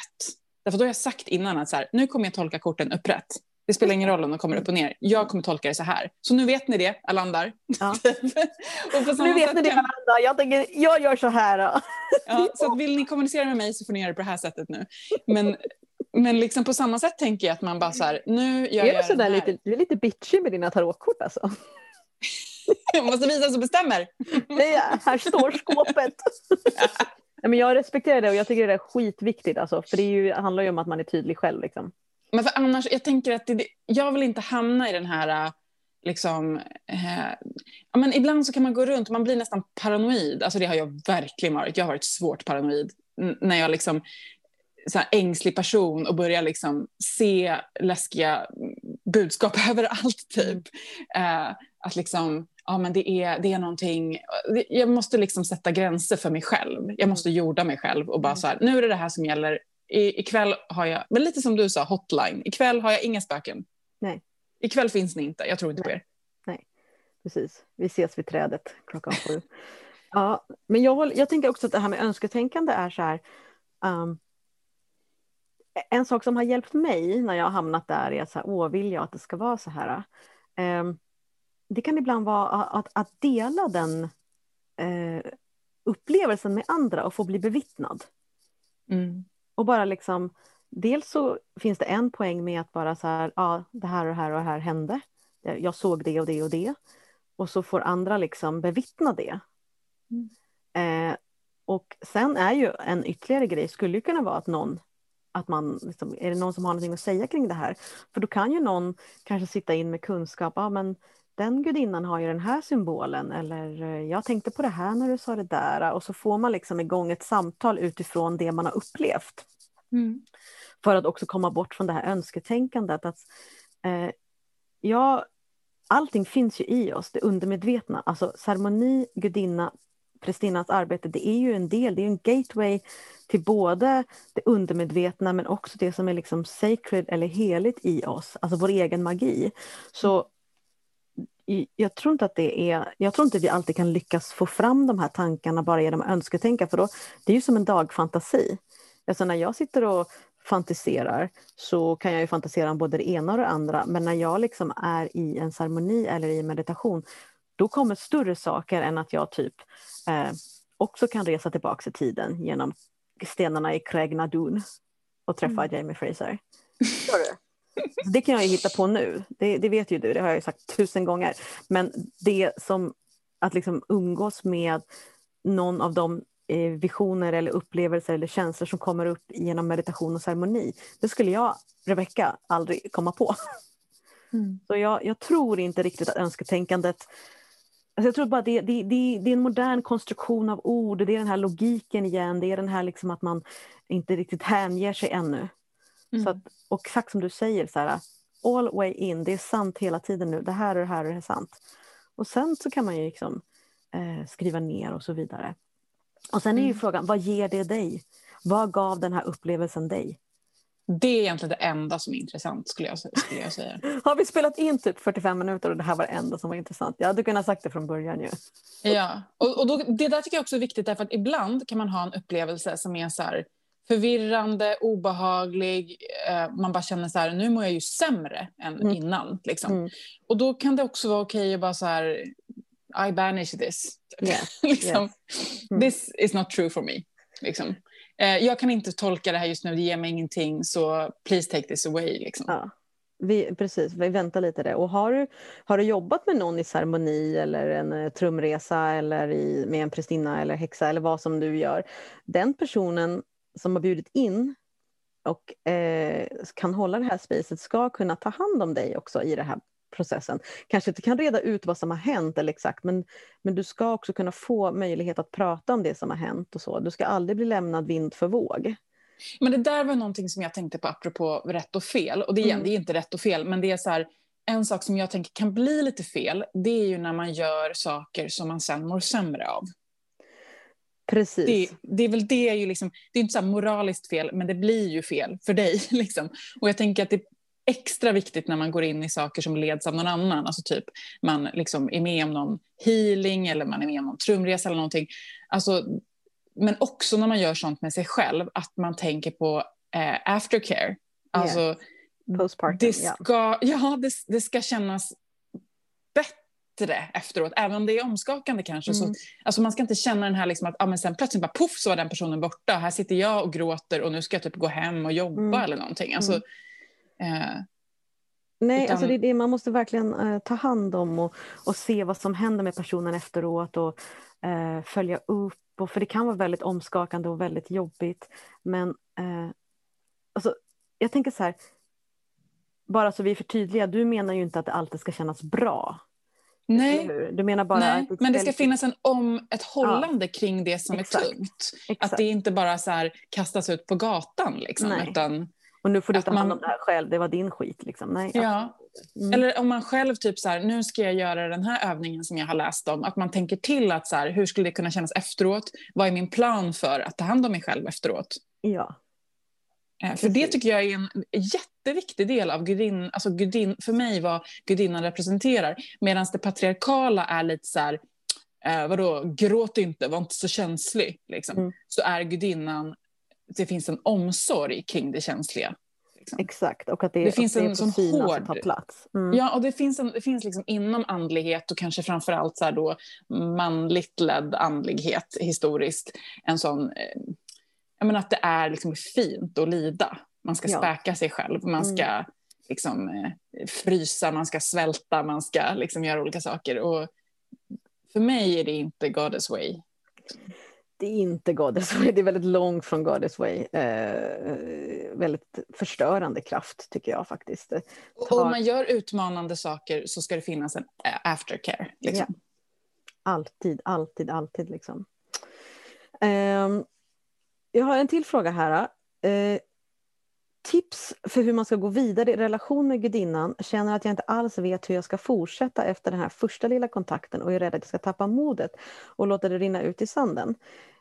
Därför då har jag sagt innan att så här, nu kommer jag tolka korten upprätt. Det spelar ingen roll om de kommer upp och ner. Jag kommer tolka det så här. Så nu vet ni det, alla andra. Ja. *laughs* nu vet ni det, alla Jag, tänker, jag gör så här. Då. *laughs* Ja, så vill ni kommunicera med mig så får ni göra det på det här sättet nu. Men, men liksom på samma sätt tänker jag att man bara så här, nu gör är jag så där lite, Du är lite bitchy med dina tarotkort alltså. *laughs* jag måste visa som bestämmer. Det är, här står skåpet. Ja, men jag respekterar det och jag tycker det är skitviktigt. Alltså, för det ju, handlar ju om att man är tydlig själv. Liksom. Men för annars, jag tänker att det, jag vill inte hamna i den här... Liksom, eh, ja, men ibland så kan man gå runt och man blir nästan paranoid. Alltså det har jag verkligen varit. Jag har varit svårt paranoid. N när jag liksom så här ängslig person och börjar liksom se läskiga budskap *laughs* överallt. Typ. Eh, att liksom, ja, men det, är, det är någonting... Jag måste liksom sätta gränser för mig själv. Jag måste jorda mig själv och bara mm. så här, nu är det det här som gäller. I, ikväll har jag, men lite som du sa, hotline. Ikväll har jag inga spöken. Nej. Ikväll finns ni inte, jag tror inte Nej. på er. Nej, precis. Vi ses vid trädet klockan sju. ja, men jag, jag tänker också att det här med önsketänkande är så här. Um, en sak som har hjälpt mig när jag har hamnat där är att så här, åh, vill jag att det ska vara så här? Um, det kan ibland vara att, att dela den eh, upplevelsen med andra och få bli bevittnad. Mm. Och bara liksom, dels så finns det en poäng med att bara så här, ja, det här och det här och det här hände. Jag såg det och det och det. Och så får andra liksom bevittna det. Mm. Eh, och sen är ju en ytterligare grej, skulle ju kunna vara att någon att man, liksom, är det någon som har någonting att säga kring det här? För då kan ju någon kanske sitta in med kunskap, ja men den gudinnan har ju den här symbolen eller eh, jag tänkte på det här när du sa det där och så får man liksom igång ett samtal utifrån det man har upplevt. Mm. För att också komma bort från det här önsketänkandet. Att, eh, ja, allting finns ju i oss, det undermedvetna. Alltså ceremoni, gudinna, prästinnans arbete, det är ju en del, det är en gateway till både det undermedvetna men också det som är liksom sacred eller heligt i oss, alltså vår egen magi. Så jag tror inte att det är, jag tror inte vi alltid kan lyckas få fram de här tankarna bara genom att önsketänka, för då, det är ju som en dagfantasi. Alltså när jag sitter och fantiserar så kan jag ju fantisera om både det ena och det andra, men när jag liksom är i en ceremoni eller i meditation, då kommer större saker än att jag typ eh, också kan resa tillbaka i tiden genom stenarna i Craig Nadun och träffa mm. Jamie Fraser. *laughs* Det kan jag ju hitta på nu, det, det, vet ju du, det har jag ju sagt tusen gånger. Men det som att liksom umgås med någon av de eh, visioner eller upplevelser eller känslor som kommer upp genom meditation och ceremoni, det skulle jag, Rebecka, aldrig komma på. Mm. Så jag, jag, tror inte riktigt att önsketänkandet Alltså jag tror bara det, det, det, det, är en modern konstruktion av ord, det är den här logiken igen, det är den här liksom att man inte riktigt hänger sig ännu. Mm. Så att, och exakt som du säger, så här, all way in, det är sant hela tiden nu, det här och det här och det är sant. Och sen så kan man ju liksom, eh, skriva ner och så vidare. Och sen är ju mm. frågan, vad ger det dig? Vad gav den här upplevelsen dig? Det är egentligen det enda som är intressant skulle jag, skulle jag säga. *laughs* Har vi spelat in typ 45 minuter och det här var det enda som var intressant? Jag hade kunnat sagt det från början ju. Ja, och, och då, det där tycker jag också är viktigt därför att ibland kan man ha en upplevelse som är så här, förvirrande, obehaglig. Eh, man bara känner så här, nu mår jag ju sämre än mm. innan. Liksom. Mm. Och då kan det också vara okej att bara så här, I banish this. Yeah. *laughs* liksom, yes. mm. This is not true for me. Liksom. Eh, jag kan inte tolka det här just nu, det ger mig ingenting, så please take this away. Liksom. Ja. Vi, precis, vi väntar lite där. Och har du, har du jobbat med någon i ceremoni eller en eh, trumresa eller i, med en prästinna eller häxa eller vad som du gör, den personen som har bjudit in och eh, kan hålla det här spacet ska kunna ta hand om dig också i den här processen. Kanske inte kan reda ut vad som har hänt eller exakt, men, men du ska också kunna få möjlighet att prata om det som har hänt och så. Du ska aldrig bli lämnad vind för våg. Men det där var någonting som jag tänkte på apropå rätt och fel. Och det, igen, mm. det är inte rätt och fel, men det är så här, en sak som jag tänker kan bli lite fel, det är ju när man gör saker som man sen mår sämre av. Precis. Det, det, är väl det, ju liksom, det är inte så moraliskt fel, men det blir ju fel för dig. *laughs* Liksom. Och jag tänker att det är extra viktigt när man går in i saker som leds av någon annan. Alltså typ man liksom är med om någon healing eller man är med om någon trumresa eller någonting. Alltså, men också när man gör sånt med sig själv, att man tänker på eh, aftercare. Alltså, yeah. postpartum. det ska, ja. ja det, det ska kännas bättre efteråt, även om det är omskakande kanske. Mm. Så, alltså man ska inte känna den här liksom att ah, men sen plötsligt bara poff så var den personen borta. Här sitter jag och gråter och nu ska jag typ gå hem och jobba Mm. eller någonting. Alltså, eh, Nej, Utan- alltså det är det man måste verkligen eh, ta hand om och, och se vad som händer med personen efteråt och eh, följa upp. Och, för det kan vara väldigt omskakande och väldigt jobbigt. Men eh, alltså, jag tänker så här, bara så vi är för tydliga, du menar ju inte att det alltid ska kännas bra. Nej? Du menar bara nej, att men det ska finnas en om, ett hållande kring det som Exakt. är tungt. Exakt. Att det inte bara så här kastas ut på gatan. Liksom, Nej. utan, Och nu får du ta hand om det här själv, det var din skit. Liksom. Nej, ja. Mm. Eller om man själv typ så här, nu ska jag göra den här övningen som jag har läst om. Att man tänker till att så här, hur skulle det kunna kännas efteråt? Vad är min plan för att ta hand om mig själv efteråt? ja. Eh, För det tycker jag är en jätteviktig del av gudin, alltså gudin, för mig vad gudinnan representerar. Medan det patriarkala är lite så här, eh, vadå, gråt inte, var inte så känslig. Liksom. Mm. Så är gudinnan, det finns en omsorg kring det känsliga. Liksom. Exakt, och att det, Det finns det en sån hård- ta plats. Mm. Ja, och det finns, en, det finns liksom inom andlighet och kanske framförallt så här då manligt ledd andlighet historiskt en sån, eh, menar att det är liksom fint att lida. Man ska Ja. späka sig själv, man ska liksom eh, frysa, man ska svälta, man ska liksom göra olika saker. Och för mig är det inte Goddess way. Det är inte Goddess Way, det är väldigt långt från Goddess Way. Eh, väldigt förstörande kraft tycker jag faktiskt. Det Och tar om man gör utmanande saker så ska det finnas en eh, aftercare. Liksom. Alltid, alltid, alltid liksom. Ehm, jag har en till fråga här. Eh, tips för hur man ska gå vidare i relation med gudinnan. Känner att jag inte alls vet hur jag ska fortsätta efter den här första lilla kontakten och är rädd att jag ska tappa modet och låta det rinna ut i sanden.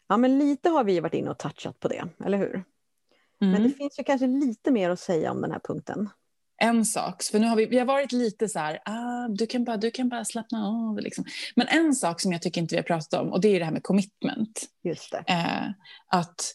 Ja, men lite har vi varit inne och touchat på det, eller hur? Men Mm. det finns ju kanske lite mer att säga om den här punkten. en sak, för nu har vi, vi har varit lite så här, ah, du, kan bara, du kan bara slappna av. Liksom. Men en sak som jag tycker inte vi har pratat om, och det är det här med commitment. Just det. Eh, att,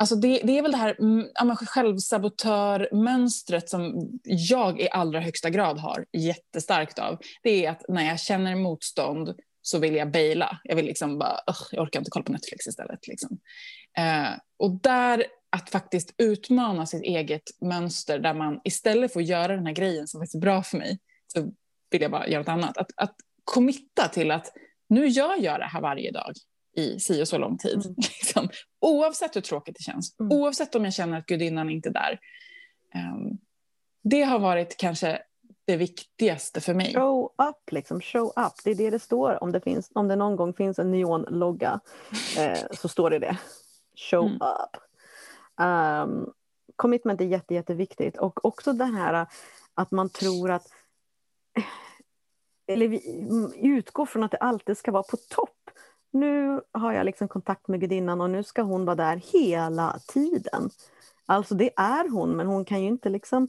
alltså det, det är väl det här mm, ja, självsabotörmönstret som jag i allra högsta grad har jättestarkt av. Det är att när jag känner motstånd så vill jag baila. Jag vill liksom bara, jag orkar inte kolla på Netflix istället. Liksom. Eh, och där att faktiskt utmana sitt eget mönster där man istället för att göra den här grejen som faktiskt är bra för mig så vill jag bara göra något annat. Att, att committa till att nu gör jag det här varje dag i si och så lång tid. Mm. *laughs* Liksom. Oavsett hur tråkigt det känns. Mm. Oavsett om jag känner att gudinnan inte är där. Ehm, det har varit kanske det viktigaste för mig. Show up, liksom. Show up. Det är det det står. Om det, finns, om det någon gång finns en neonlogga *laughs* eh, så står det det. Show Mm. up. Um, commitment är jätte, jätteviktigt. Och också det här att man tror att... Eller vi utgår från att det alltid ska vara på topp. Nu har jag liksom kontakt med gudinnan och nu ska hon vara där hela tiden. Alltså det är hon, men hon kan ju inte liksom...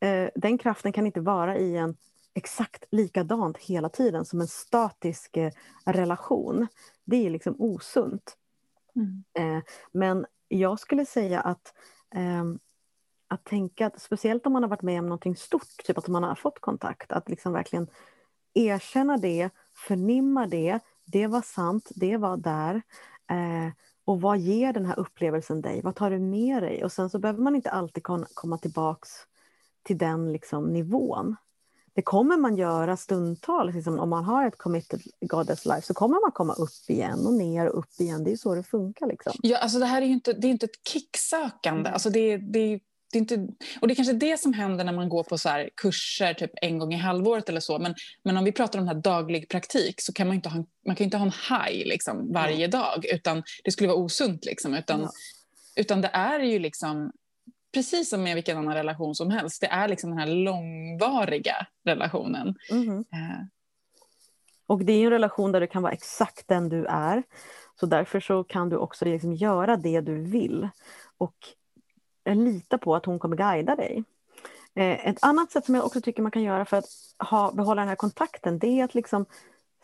Eh, den kraften kan inte vara i en exakt likadant hela tiden som en statisk eh, relation. Det är liksom osunt. Mm. Eh, men jag skulle säga att, ehm, att tänka, att, speciellt om man har varit med om någonting stort, typ att man har fått kontakt, att liksom verkligen erkänna det, förnimma det, det var sant, det var där. Eh, och vad ger den här upplevelsen dig? Vad tar du med dig? Och sen så behöver man inte alltid komma tillbaks till den liksom nivån. Det kommer man göra stundtals, liksom, om man har ett committed goddess life så kommer man komma upp igen och ner och upp igen. Det är så det funkar. Liksom. Ja, alltså det här är ju inte, det är inte ett kicksökande. Mm. Alltså det, det, det är inte, och det är kanske det som händer när man går på så här kurser typ en gång i halvåret eller så. Men, men om vi pratar om den här daglig praktik så kan man inte ha, man kan inte ha en high liksom varje dag. Utan det skulle vara osunt. Liksom, utan, Ja. utan det är ju liksom, precis som med vilken annan relation som helst, det är liksom den här långvariga relationen. Eh, Och det är en relation där du kan vara exakt den du är. Så därför så kan du också liksom göra det du vill. Och Eh, lita på att hon kommer guida dig. Eh, ett annat sätt som jag också tycker man kan göra för att ha, behålla den här kontakten det är att liksom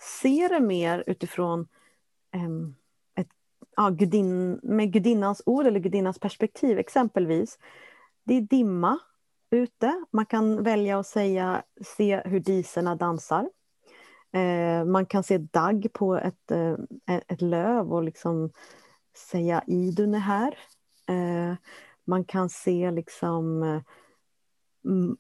se det mer utifrån um, ett, ja, gudin, med gudinnans ord eller gudinnans perspektiv exempelvis. det är dimma ute. Man kan välja att säga se hur diserna dansar. Eh, man kan se dagg på ett, eh, ett löv och liksom säga Idun är här. Eh, man kan se liksom eh,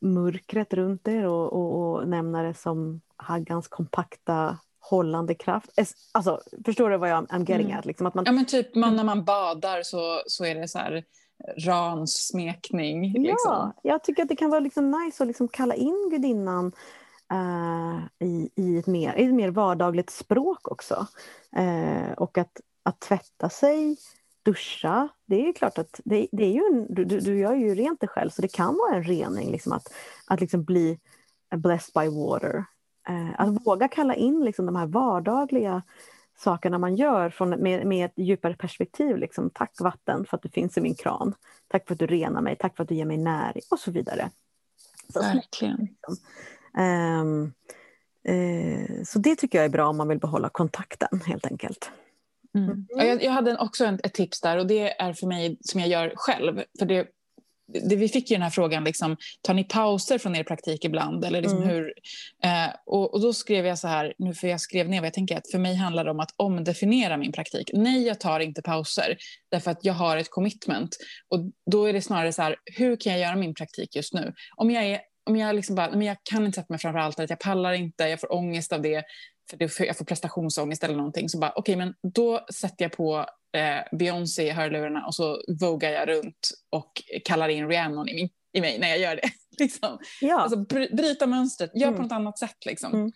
mörkret runt er och, och, och nämna det som Haggans kompakta hållande kraft. Alltså, förstår du vad jag I'm getting mm. at? Liksom att man... Ja, men typ man, när man badar så, så är det så här ransmekning. Liksom. Ja, jag tycker att det kan vara liksom nice att liksom kalla in gudinnan uh, i, i, ett mer, i ett mer vardagligt språk också. Uh, och att, att tvätta sig, duscha, det är klart att det, det är ju en, du, du gör ju rent dig själv så det kan vara en rening liksom att, att liksom bli blessed by water. Uh, att våga kalla in liksom de här vardagliga sakerna man gör från, med, med ett djupare perspektiv. Liksom. Tack vatten för att du finns i min kran. Tack för att du renar mig. Tack för att du ger mig näring och så vidare. Så, Verkligen. Liksom. Um, uh, så det tycker jag är bra om man vill behålla kontakten helt enkelt. Mm. Mm. Jag, jag, hade också en, ett tips där och det är för mig som jag gör själv. För det det, vi fick ju den här frågan, liksom, tar ni pauser från er praktik ibland? Eller liksom mm. hur, eh, och, och, då skrev jag så här, nu för jag skrev ner vad jag tänker, att för mig handlar det om att omdefiniera min praktik. Nej, jag tar inte pauser, därför att jag har ett commitment. Och då är det snarare så här, hur kan jag göra min praktik just nu? Om jag är om jag, liksom bara, men jag kan inte sätta mig framför altaret, jag pallar inte, jag får ångest av det, för det, jag får prestationsångest eller någonting. Så bara, okej, okay, men då sätter jag på eh, Beyoncé i hörlurarna och så vogar jag runt och kallar in Rhiannon i, min, i mig när jag gör det. *laughs* liksom. ja. alltså, bryta mönstret, gör mm. på något annat sätt. Liksom. Mm.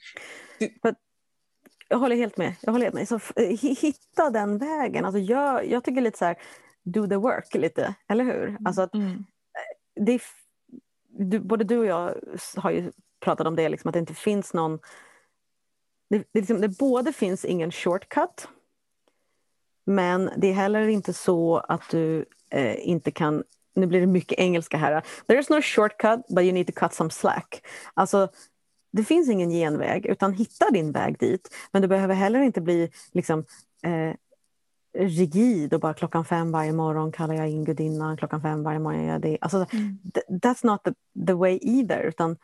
För, jag håller helt med. Jag håller helt med. Så, hitta den vägen. Alltså, jag, jag tycker lite så här, do the work lite, eller hur? Mm. Alltså att, mm. det, du, både du och jag har ju pratat om det, liksom, att det inte finns någon... Det, det, liksom, det både finns ingen shortcut men det är heller inte så att du eh, inte kan, nu blir det mycket engelska här. There is no shortcut but you need to cut some slack. Alltså, det finns ingen genväg utan hitta din väg dit. Men du behöver heller inte bli liksom, eh, rigid och bara klockan fem varje morgon kallar jag in gudinnan, klockan fem varje morgon gör jag det. Alltså, mm. That's not the, the way either. Utan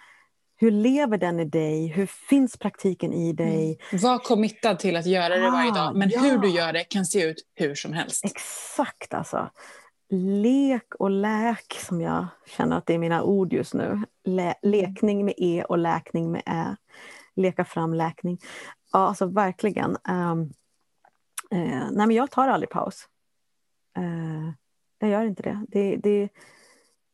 hur lever den i dig? Hur finns praktiken i dig? Mm. Var committad till att göra det ah, varje dag, men ja. hur du gör det kan se ut hur som helst. Exakt alltså. Lek och läk, som jag känner att det är mina ord just nu. Le lekning med E och läkning med Ä. Leka fram läkning. Ja, alltså verkligen. Um, uh, nej, men jag tar aldrig paus. Uh, jag gör inte det. det, det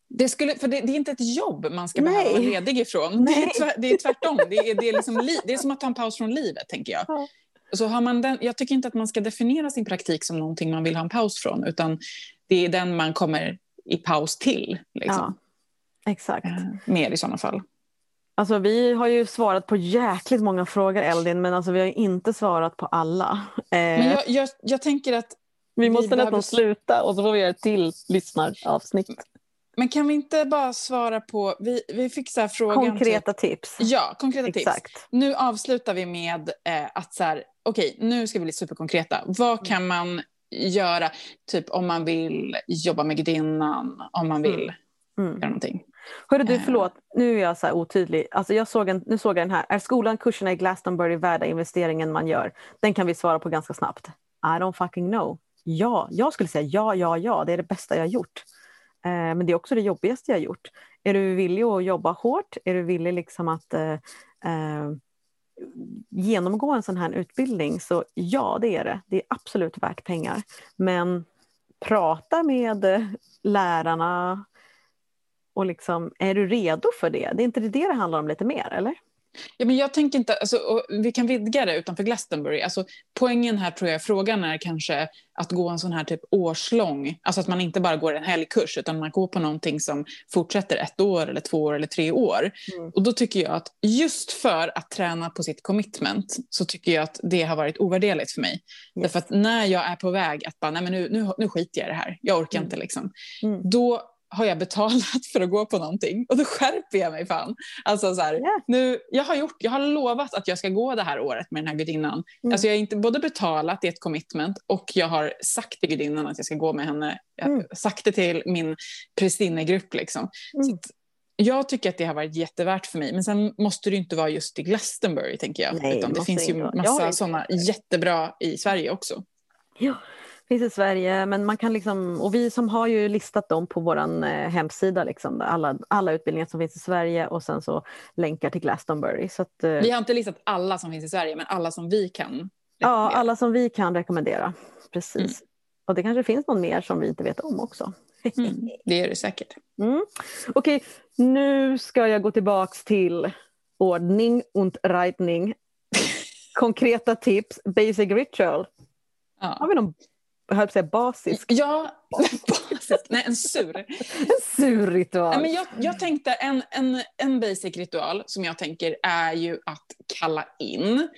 det, skulle, för det, det, är inte ett jobb man ska Nej. behöva vara ledig ifrån. Det är, tvär, det är tvärtom. Det är, det, är liksom li, det är som att ta en paus från livet, tänker jag. Ja. Så har man den, jag tycker inte att man ska definiera sin praktik som någonting man vill ha en paus från, utan det är den man kommer i paus till. Liksom. Ja, exakt. Eh, mer i sådana fall. Alltså, vi har ju svarat på jäkligt många frågor, Eldin, men alltså, vi har inte svarat på alla. Eh, men jag, jag, jag tänker att vi måste vi nästan behöver... sluta och så får vi göra ett till lyssnaravsnitt. Men kan vi inte bara svara på, vi, vi fick så här frågan. Konkreta typ, tips. Ja, konkreta Exakt. tips. Nu avslutar vi med eh, att så här, okej, okay, nu ska vi bli superkonkreta. Vad kan man göra, typ om man vill jobba med gudinnan, om man vill mm. göra någonting? Hörru du, eh. förlåt, nu är jag så otydlig. Alltså jag såg en, nu såg jag den här. Är skolan, kurserna i Glastonbury värda investeringen man gör? Den kan vi svara på ganska snabbt. I don't fucking know. Ja, jag skulle säga ja, ja, ja. Det är det bästa jag har gjort. Eh, men det är också det jobbigaste jag har gjort. Är du villig att jobba hårt? Är du villig liksom att eh, eh, genomgå en sån här utbildning? Så ja, det är det. Det är absolut värt pengar. Men prata med eh, lärarna och liksom, är du redo för det? Det är inte det det handlar om lite mer, eller? Ja, men jag tänker inte, alltså, vi kan vidga det utanför Glastonbury. Alltså, poängen här tror jag, frågan är kanske att gå en sån här typ årslång, alltså att man inte bara går en helgkurs utan man går på någonting som fortsätter ett år eller två år eller tre år. Mm. Och då tycker jag att just för att träna på sitt commitment så tycker jag att det har varit ovärderligt för mig. Yes. Därför att när jag är på väg att bara, nej men nu, nu, nu skiter jag i det här, jag orkar mm. inte liksom. Mm. Då har jag betalat för att gå på någonting och då skärper jag mig fan. Alltså så här, Yeah. nu, jag, har gjort, jag har lovat att jag ska gå det här året med den här gudinnan. Mm. Alltså jag har inte både betalat, det är ett commitment, och jag har sagt till gudinnan att jag ska gå med henne. Jag har Mm. sagt det till min prästinnegrupp. Liksom. Mm. jag tycker att det har varit jättevärt för mig. Men sen måste det inte vara just i Glastonbury, tänker jag. Nej, Utan det finns ju har massa sådana jättebra i Sverige också. Ja, finns i Sverige, men man kan liksom, och vi som har ju listat dem på vår eh, hemsida, liksom, alla, alla utbildningar som finns i Sverige och sen så länkar till Glastonbury. Så att, eh, Vi har inte listat alla som finns i Sverige, men alla som vi kan. ja, alla som vi kan rekommendera. Precis. Mm. Och det kanske finns någon mer som vi inte vet om också. Mm, det är det säkert. Mm. Okej, nu ska jag gå tillbaks till ordning und Reitning. *laughs* Konkreta tips, basic ritual. Har Ja, vi någon, jag höll på att säga basisk, ja *laughs* basis. Nej, en sur. en sur ritual? Nej, men jag, jag tänkte en, en, en basic ritual som jag tänker är ju att kalla in.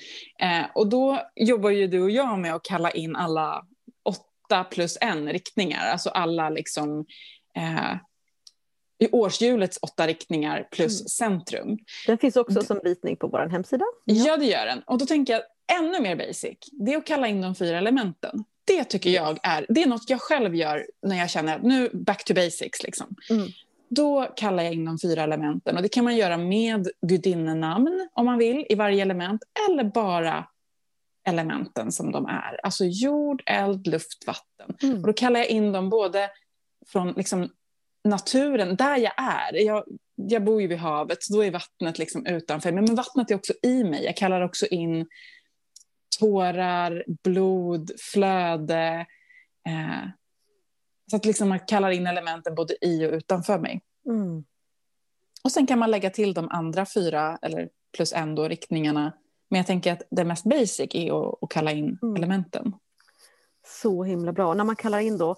Eh, och då jobbar ju du och jag med att kalla in alla åtta plus en riktningar. Alltså alla liksom eh, i årshjulets åtta riktningar plus Mm. centrum. Den finns också som ritning på vår hemsida. Ja. det gör den. Och då tänker jag ännu mer basic. Det är att kalla in de fyra elementen. Det tycker jag är, det är något jag själv gör när jag känner att nu back to basics. Liksom. Mm. Då kallar jag in de fyra elementen. Och det kan man göra med gudinnenamn om man vill i varje element. Eller bara elementen som de är. Alltså jord, eld, luft, vatten. Mm. Och då kallar jag in dem både från liksom naturen, där jag är. Jag, jag bor ju vid havet, så då är vattnet liksom utanför. Men, men vattnet är också i mig. Jag kallar också in tårar, blod, flöde. Eh, så att liksom man kallar in elementen både i och utanför mig. Mm. Och sen kan man lägga till de andra fyra, eller plus en då, riktningarna. Men jag tänker att det mest basic är att, att kalla in Mm. elementen. Så himla bra. När man kallar in då,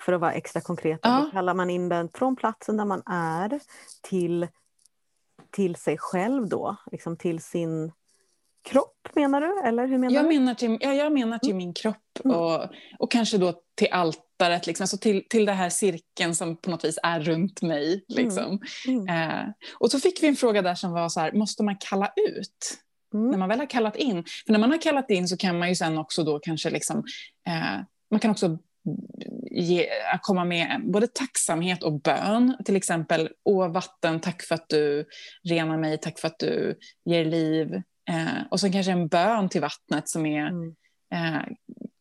för att vara extra konkret, Ja. då kallar man in den från platsen där man är till, till sig själv då, liksom till sin kropp menar du? Eller hur menar Jag du? menar till, ja, jag menar till min kropp Mm. och, och kanske då till altaret, liksom, alltså till, till den här cirkeln som på något vis är runt mig. Liksom. Mm. Eh, och så fick vi en fråga där som var så här, måste man kalla ut? Mm. När man väl har kallat in. För när man har kallat in så kan man ju sen också då kanske liksom, eh, man kan också ge, komma med både tacksamhet och bön. Till exempel, åh vatten, tack för att du renar mig, tack för att du ger liv. Eh, och så kanske en bön till vattnet som är Mm. eh,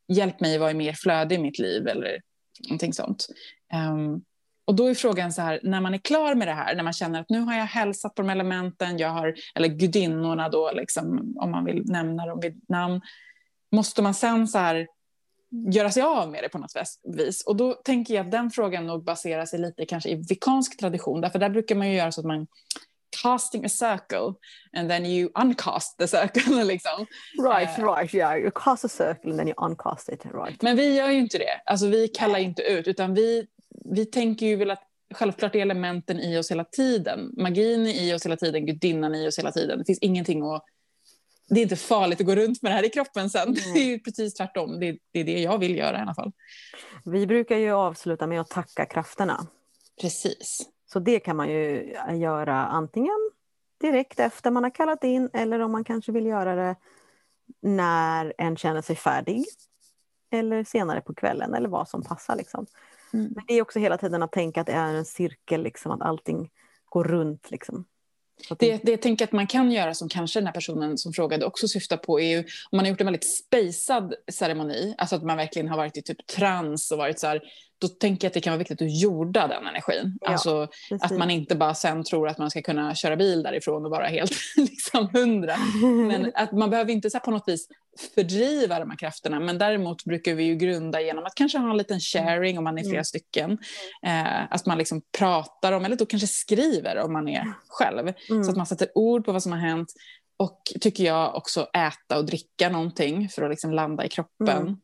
hjälp mig vara mer flödig i mitt liv eller någonting sånt. Ehm, och då är frågan så här, när man är klar med det här, när man känner att nu har jag hälsat på de elementen, jag har, eller gudinnorna då, liksom, om man vill nämna dem vid namn, måste man sen så här göra sig av med det på något vis? Och då tänker jag att den frågan nog baserar sig lite kanske i vikansk tradition, därför där brukar man ju göra så att man casting a circle and then you uncast the circle. *laughs* Liksom. Right, Eh. right, yeah. You cast a circle and then you uncast it, right. Men vi gör ju inte det. Alltså, vi kallar inte ut, utan vi, vi tänker ju väl att självklart är elementen i oss hela tiden. Magin är i oss hela tiden, gudinnan är i oss hela tiden. Det finns ingenting att... Det är inte farligt att gå runt med det här i kroppen sen. Nej. Det är ju precis tvärtom. Det, det är det jag vill göra i alla fall. Vi brukar ju avsluta med att tacka krafterna. Precis. Så det kan man ju göra antingen direkt efter man har kallat in eller om man kanske vill göra det när en känner sig färdig. Eller senare på kvällen eller vad som passar. Liksom. Mm. Men det är också hela tiden att tänka att det är en cirkel, liksom, att allting går runt. Liksom. Det, det jag tänker att man kan göra som kanske den här personen som frågade också syftar på är ju om man har gjort en väldigt spejsad ceremoni, alltså att man verkligen har varit i typ trans och varit så här, då tänker jag att det kan vara viktigt att jorda den energin. Ja, alltså precis. att man inte bara sen tror att man ska kunna köra bil därifrån och vara helt *laughs* liksom hundra. Men *laughs* att man behöver inte så på något vis fördriva de här krafterna, men däremot brukar vi ju grunda genom att kanske ha en liten sharing om man är flera Mm. stycken. Eh, att man liksom pratar om, eller då kanske skriver om man är själv. Mm. Så att man sätter ord på vad som har hänt. Och tycker jag också äta och dricka någonting för att liksom landa i kroppen.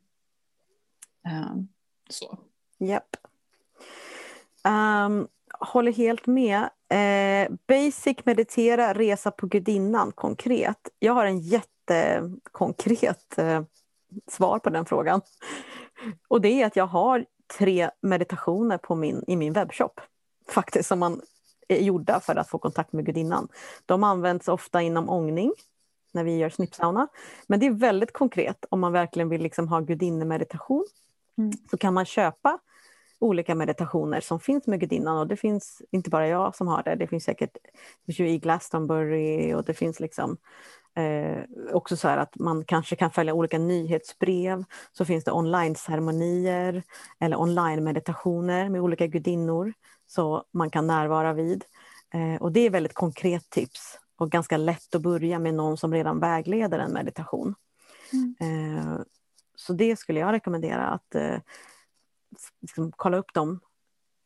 Mm. Eh, så. Japp. Um, håller helt med. Eh, basic meditera, resa på gudinnan konkret. Jag har en jättekonkret eh, svar på den frågan. Och det är att jag har tre meditationer på min, i min webbshop. faktiskt som man är gjorda för att få kontakt med gudinnan. De används ofta inom ångning när vi gör snippsauna. Men det är väldigt konkret om man verkligen vill liksom ha gudinnemeditation. Mm. Så kan man köpa olika meditationer som finns med gudinnan och det finns inte bara jag som har det, det finns säkert det finns i Glastonbury och det finns liksom eh, också så här att man kanske kan följa olika nyhetsbrev, så finns det online-ceremonier eller online-meditationer med olika gudinnor så man kan närvara vid. Eh, och det är väldigt konkret tips och ganska lätt att börja med någon som redan vägleder en meditation. Mm. Eh, så det skulle jag rekommendera att eh, liksom, kolla upp de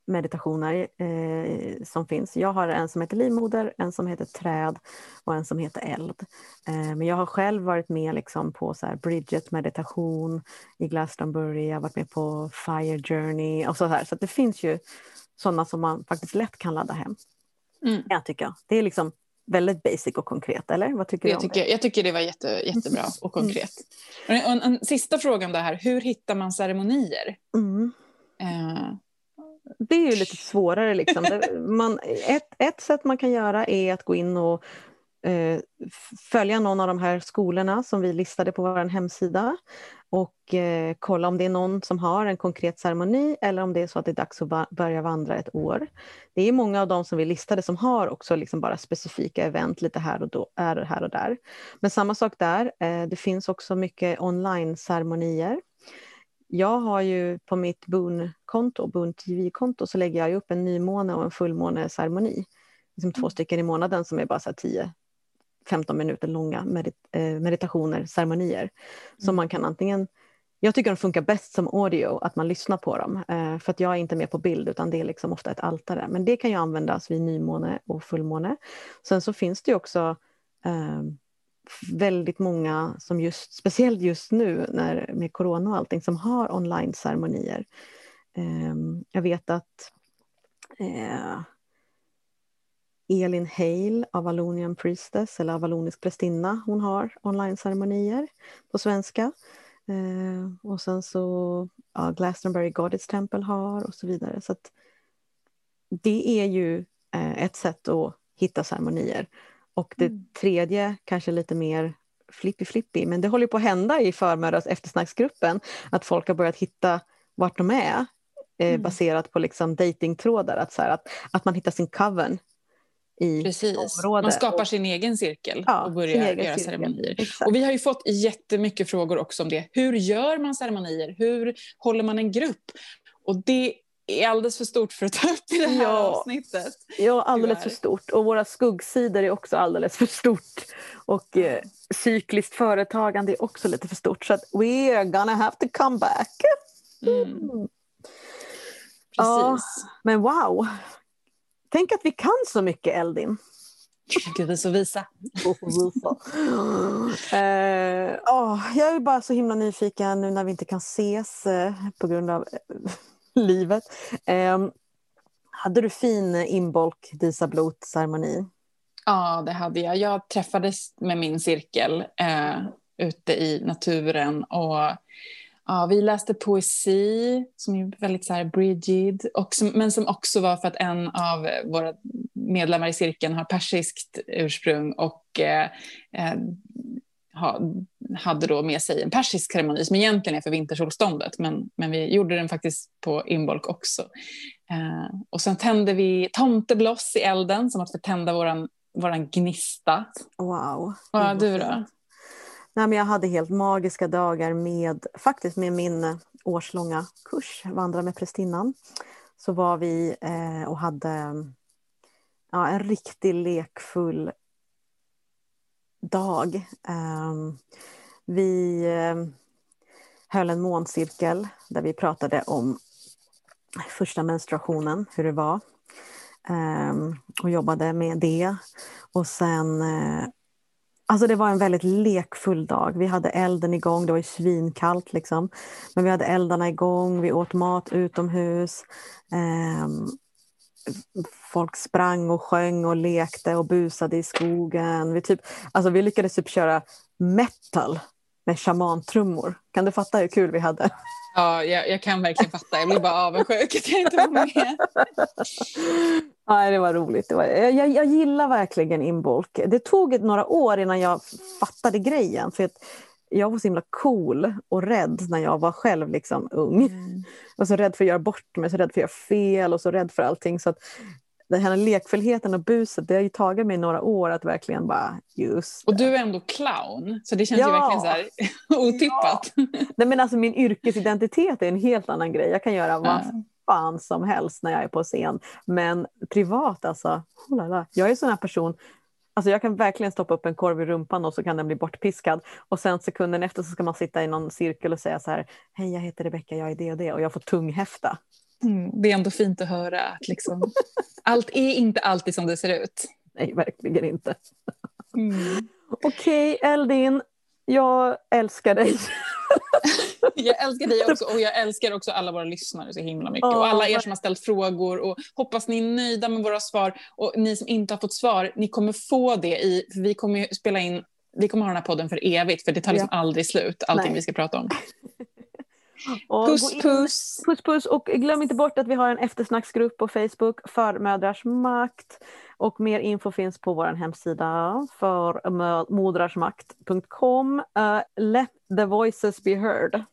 meditationer eh, som finns. Jag har en som heter livmoder, en som heter träd och en som heter eld. Eh, men jag har själv varit med liksom, på så här, Bridget meditation i Glastonbury, jag har varit med på Fire Journey och så här. Så det finns ju sådana som man faktiskt lätt kan ladda hem. Mm. Jag tycker. Det är liksom väldigt basic och konkret, eller? Vad tycker jag du om tycker, det? Jag tycker det var jätte, jättebra och mm. konkret. Mm. En, en, en, sista fråga om det här, hur hittar man ceremonier? Mm. Uh. Det är ju lite svårare. Liksom. *laughs* man, ett, ett sätt man kan göra är att gå in och följa någon av de här skolorna som vi listade på vår hemsida och eh, kolla om det är någon som har en konkret ceremoni eller om det är så att det är dags att börja vandra ett år. Det är många av dem som vi listade som har också liksom bara specifika event lite här och, då, är här och där. Men samma sak där, eh, det finns också mycket online-ceremonier. Jag har ju på mitt Boon-konto, Boon TV-konto, så lägger jag upp en nymåne och en fullmåneceremoni. Liksom två mm. stycken i månaden som är bara så 10 15 minuter långa medit eh, meditationer, ceremonier. Mm. Som man kan antingen jag tycker de funkar bäst som audio, att man lyssnar på dem. Eh, för att jag är inte med på bild utan det är liksom ofta ett altare. Men det kan ju användas vid nymåne och fullmåne. Sen så finns det ju också eh, väldigt många som just, speciellt just nu när, med corona och allting, som har online-ceremonier. Eh, jag vet att eh, Elin Hale, Avalonian Priestess eller Avalonisk prästinna, hon har online-ceremonier på svenska. Eh, och sen så ja, Glastonbury Goddess Temple har och så vidare. Så det är ju eh, ett sätt att hitta ceremonier. Och det mm. tredje, kanske lite mer flippy-flippy, men det håller på att hända i förmödras eftersnacksgruppen, att folk har börjat hitta vart de är, eh, mm. baserat på liksom datingtrådar, att, så här, att, att man hittar sin coven i Precis. område. Man skapar och, sin egen cirkel ja, och börjar göra cirkel. ceremonier. Exakt. Och vi har ju fått jättemycket frågor också om det. Hur gör man ceremonier? Hur håller man en grupp? Och det är alldeles för stort för att ta upp i det här ja. avsnittet. Ja, alldeles tyvärr. för stort. Och våra skuggsidor är också alldeles för stort. Och eh, cykliskt företagande är också lite för stort. Så att we're gonna have to come back. Mm. Precis. Ja, men wow, Tänk att vi kan så mycket, Eldin. Gud, vi så visa. *laughs* uh, oh, jag är bara så himla nyfiken nu när vi inte kan ses uh, på grund av uh, *laughs* livet. Um, hade du fin inbolk Disa Blot-ceremoni? Ja, det hade jag. Jag träffades med min cirkel ute i naturen och Ja, vi läste poesi som är väldigt så här Brigid, och som, men som också var för att en av våra medlemmar i cirkeln har persiskt ursprung och eh, eh, ha, hade då med sig en persisk ceremoni som egentligen är för vintersolståndet, men, men vi gjorde den faktiskt på Imbolc också. Eh, och sen tände vi tomtebloss i elden som att förtända våran, våran gnista. Wow. Ja, du då? Nej, men jag hade helt magiska dagar med, faktiskt med min eh, årslånga kurs, Vandra med prästinnan. Så var vi eh, och hade ja, en riktigt lekfull dag. Eh, vi eh, höll en måncirkel där vi pratade om första menstruationen, hur det var. Eh, och jobbade med det. Och sen eh, Alltså det var en väldigt lekfull dag. Vi hade elden igång, det var ju svinkallt liksom. Men vi hade eldarna igång, vi åt mat utomhus. Eh, folk sprang och sjöng och lekte och busade i skogen. Vi, typ, alltså vi lyckades typ köra metal med shamantrummor. Kan du fatta hur kul vi hade? Ja, jag, jag kan verkligen fatta. Jag blir bara avundsjuk att jag inte var med. *laughs* Nej, det var roligt. Det var, jag, jag gillar verkligen Imbolc. Det tog några år innan jag fattade grejen. För att jag var så himla cool och rädd när jag var själv liksom ung. Mm. Jag var så rädd för att göra bort mig, så rädd för att göra fel och så rädd för allting. Så att den här lekfullheten och buset, det har ju tagit mig några år att verkligen bara just Och du är ändå clown, så det känns ja. ju verkligen så här *laughs* otippat. Ja. Nej, men alltså min yrkesidentitet är en helt annan grej. Jag kan göra vad fan som helst när jag är på scen. Men privat alltså, oh jag är en sån här person Alltså jag kan verkligen stoppa upp en korv i rumpan och så kan den bli bortpiskad. Och sen sekunden efter så ska man sitta i någon cirkel och säga så här, hej jag heter Rebecka, jag är det och det och jag får tunghäfta. Mm, det är ändå fint att höra att liksom, allt är inte alltid som det ser ut. Nej, verkligen inte. Mm. Okej, okay, Eldin, jag älskar dig. Jag älskar dig också och jag älskar också alla våra lyssnare så himla mycket. Oh, och alla er som har ställt frågor och hoppas ni är nöjda med våra svar. Och ni som inte har fått svar, ni kommer få det i, för vi kommer spela in, vi kommer ha den här podden för evigt för det tar liksom ja. aldrig slut, allting Nej. vi ska prata om. *laughs* Och puss puss! Puss puss! Och glöm inte bort att vi har en eftersnacksgrupp på Facebook för mödrars makt. Och mer info finns på vår hemsida för modersmakt.com. Uh, let the voices be heard.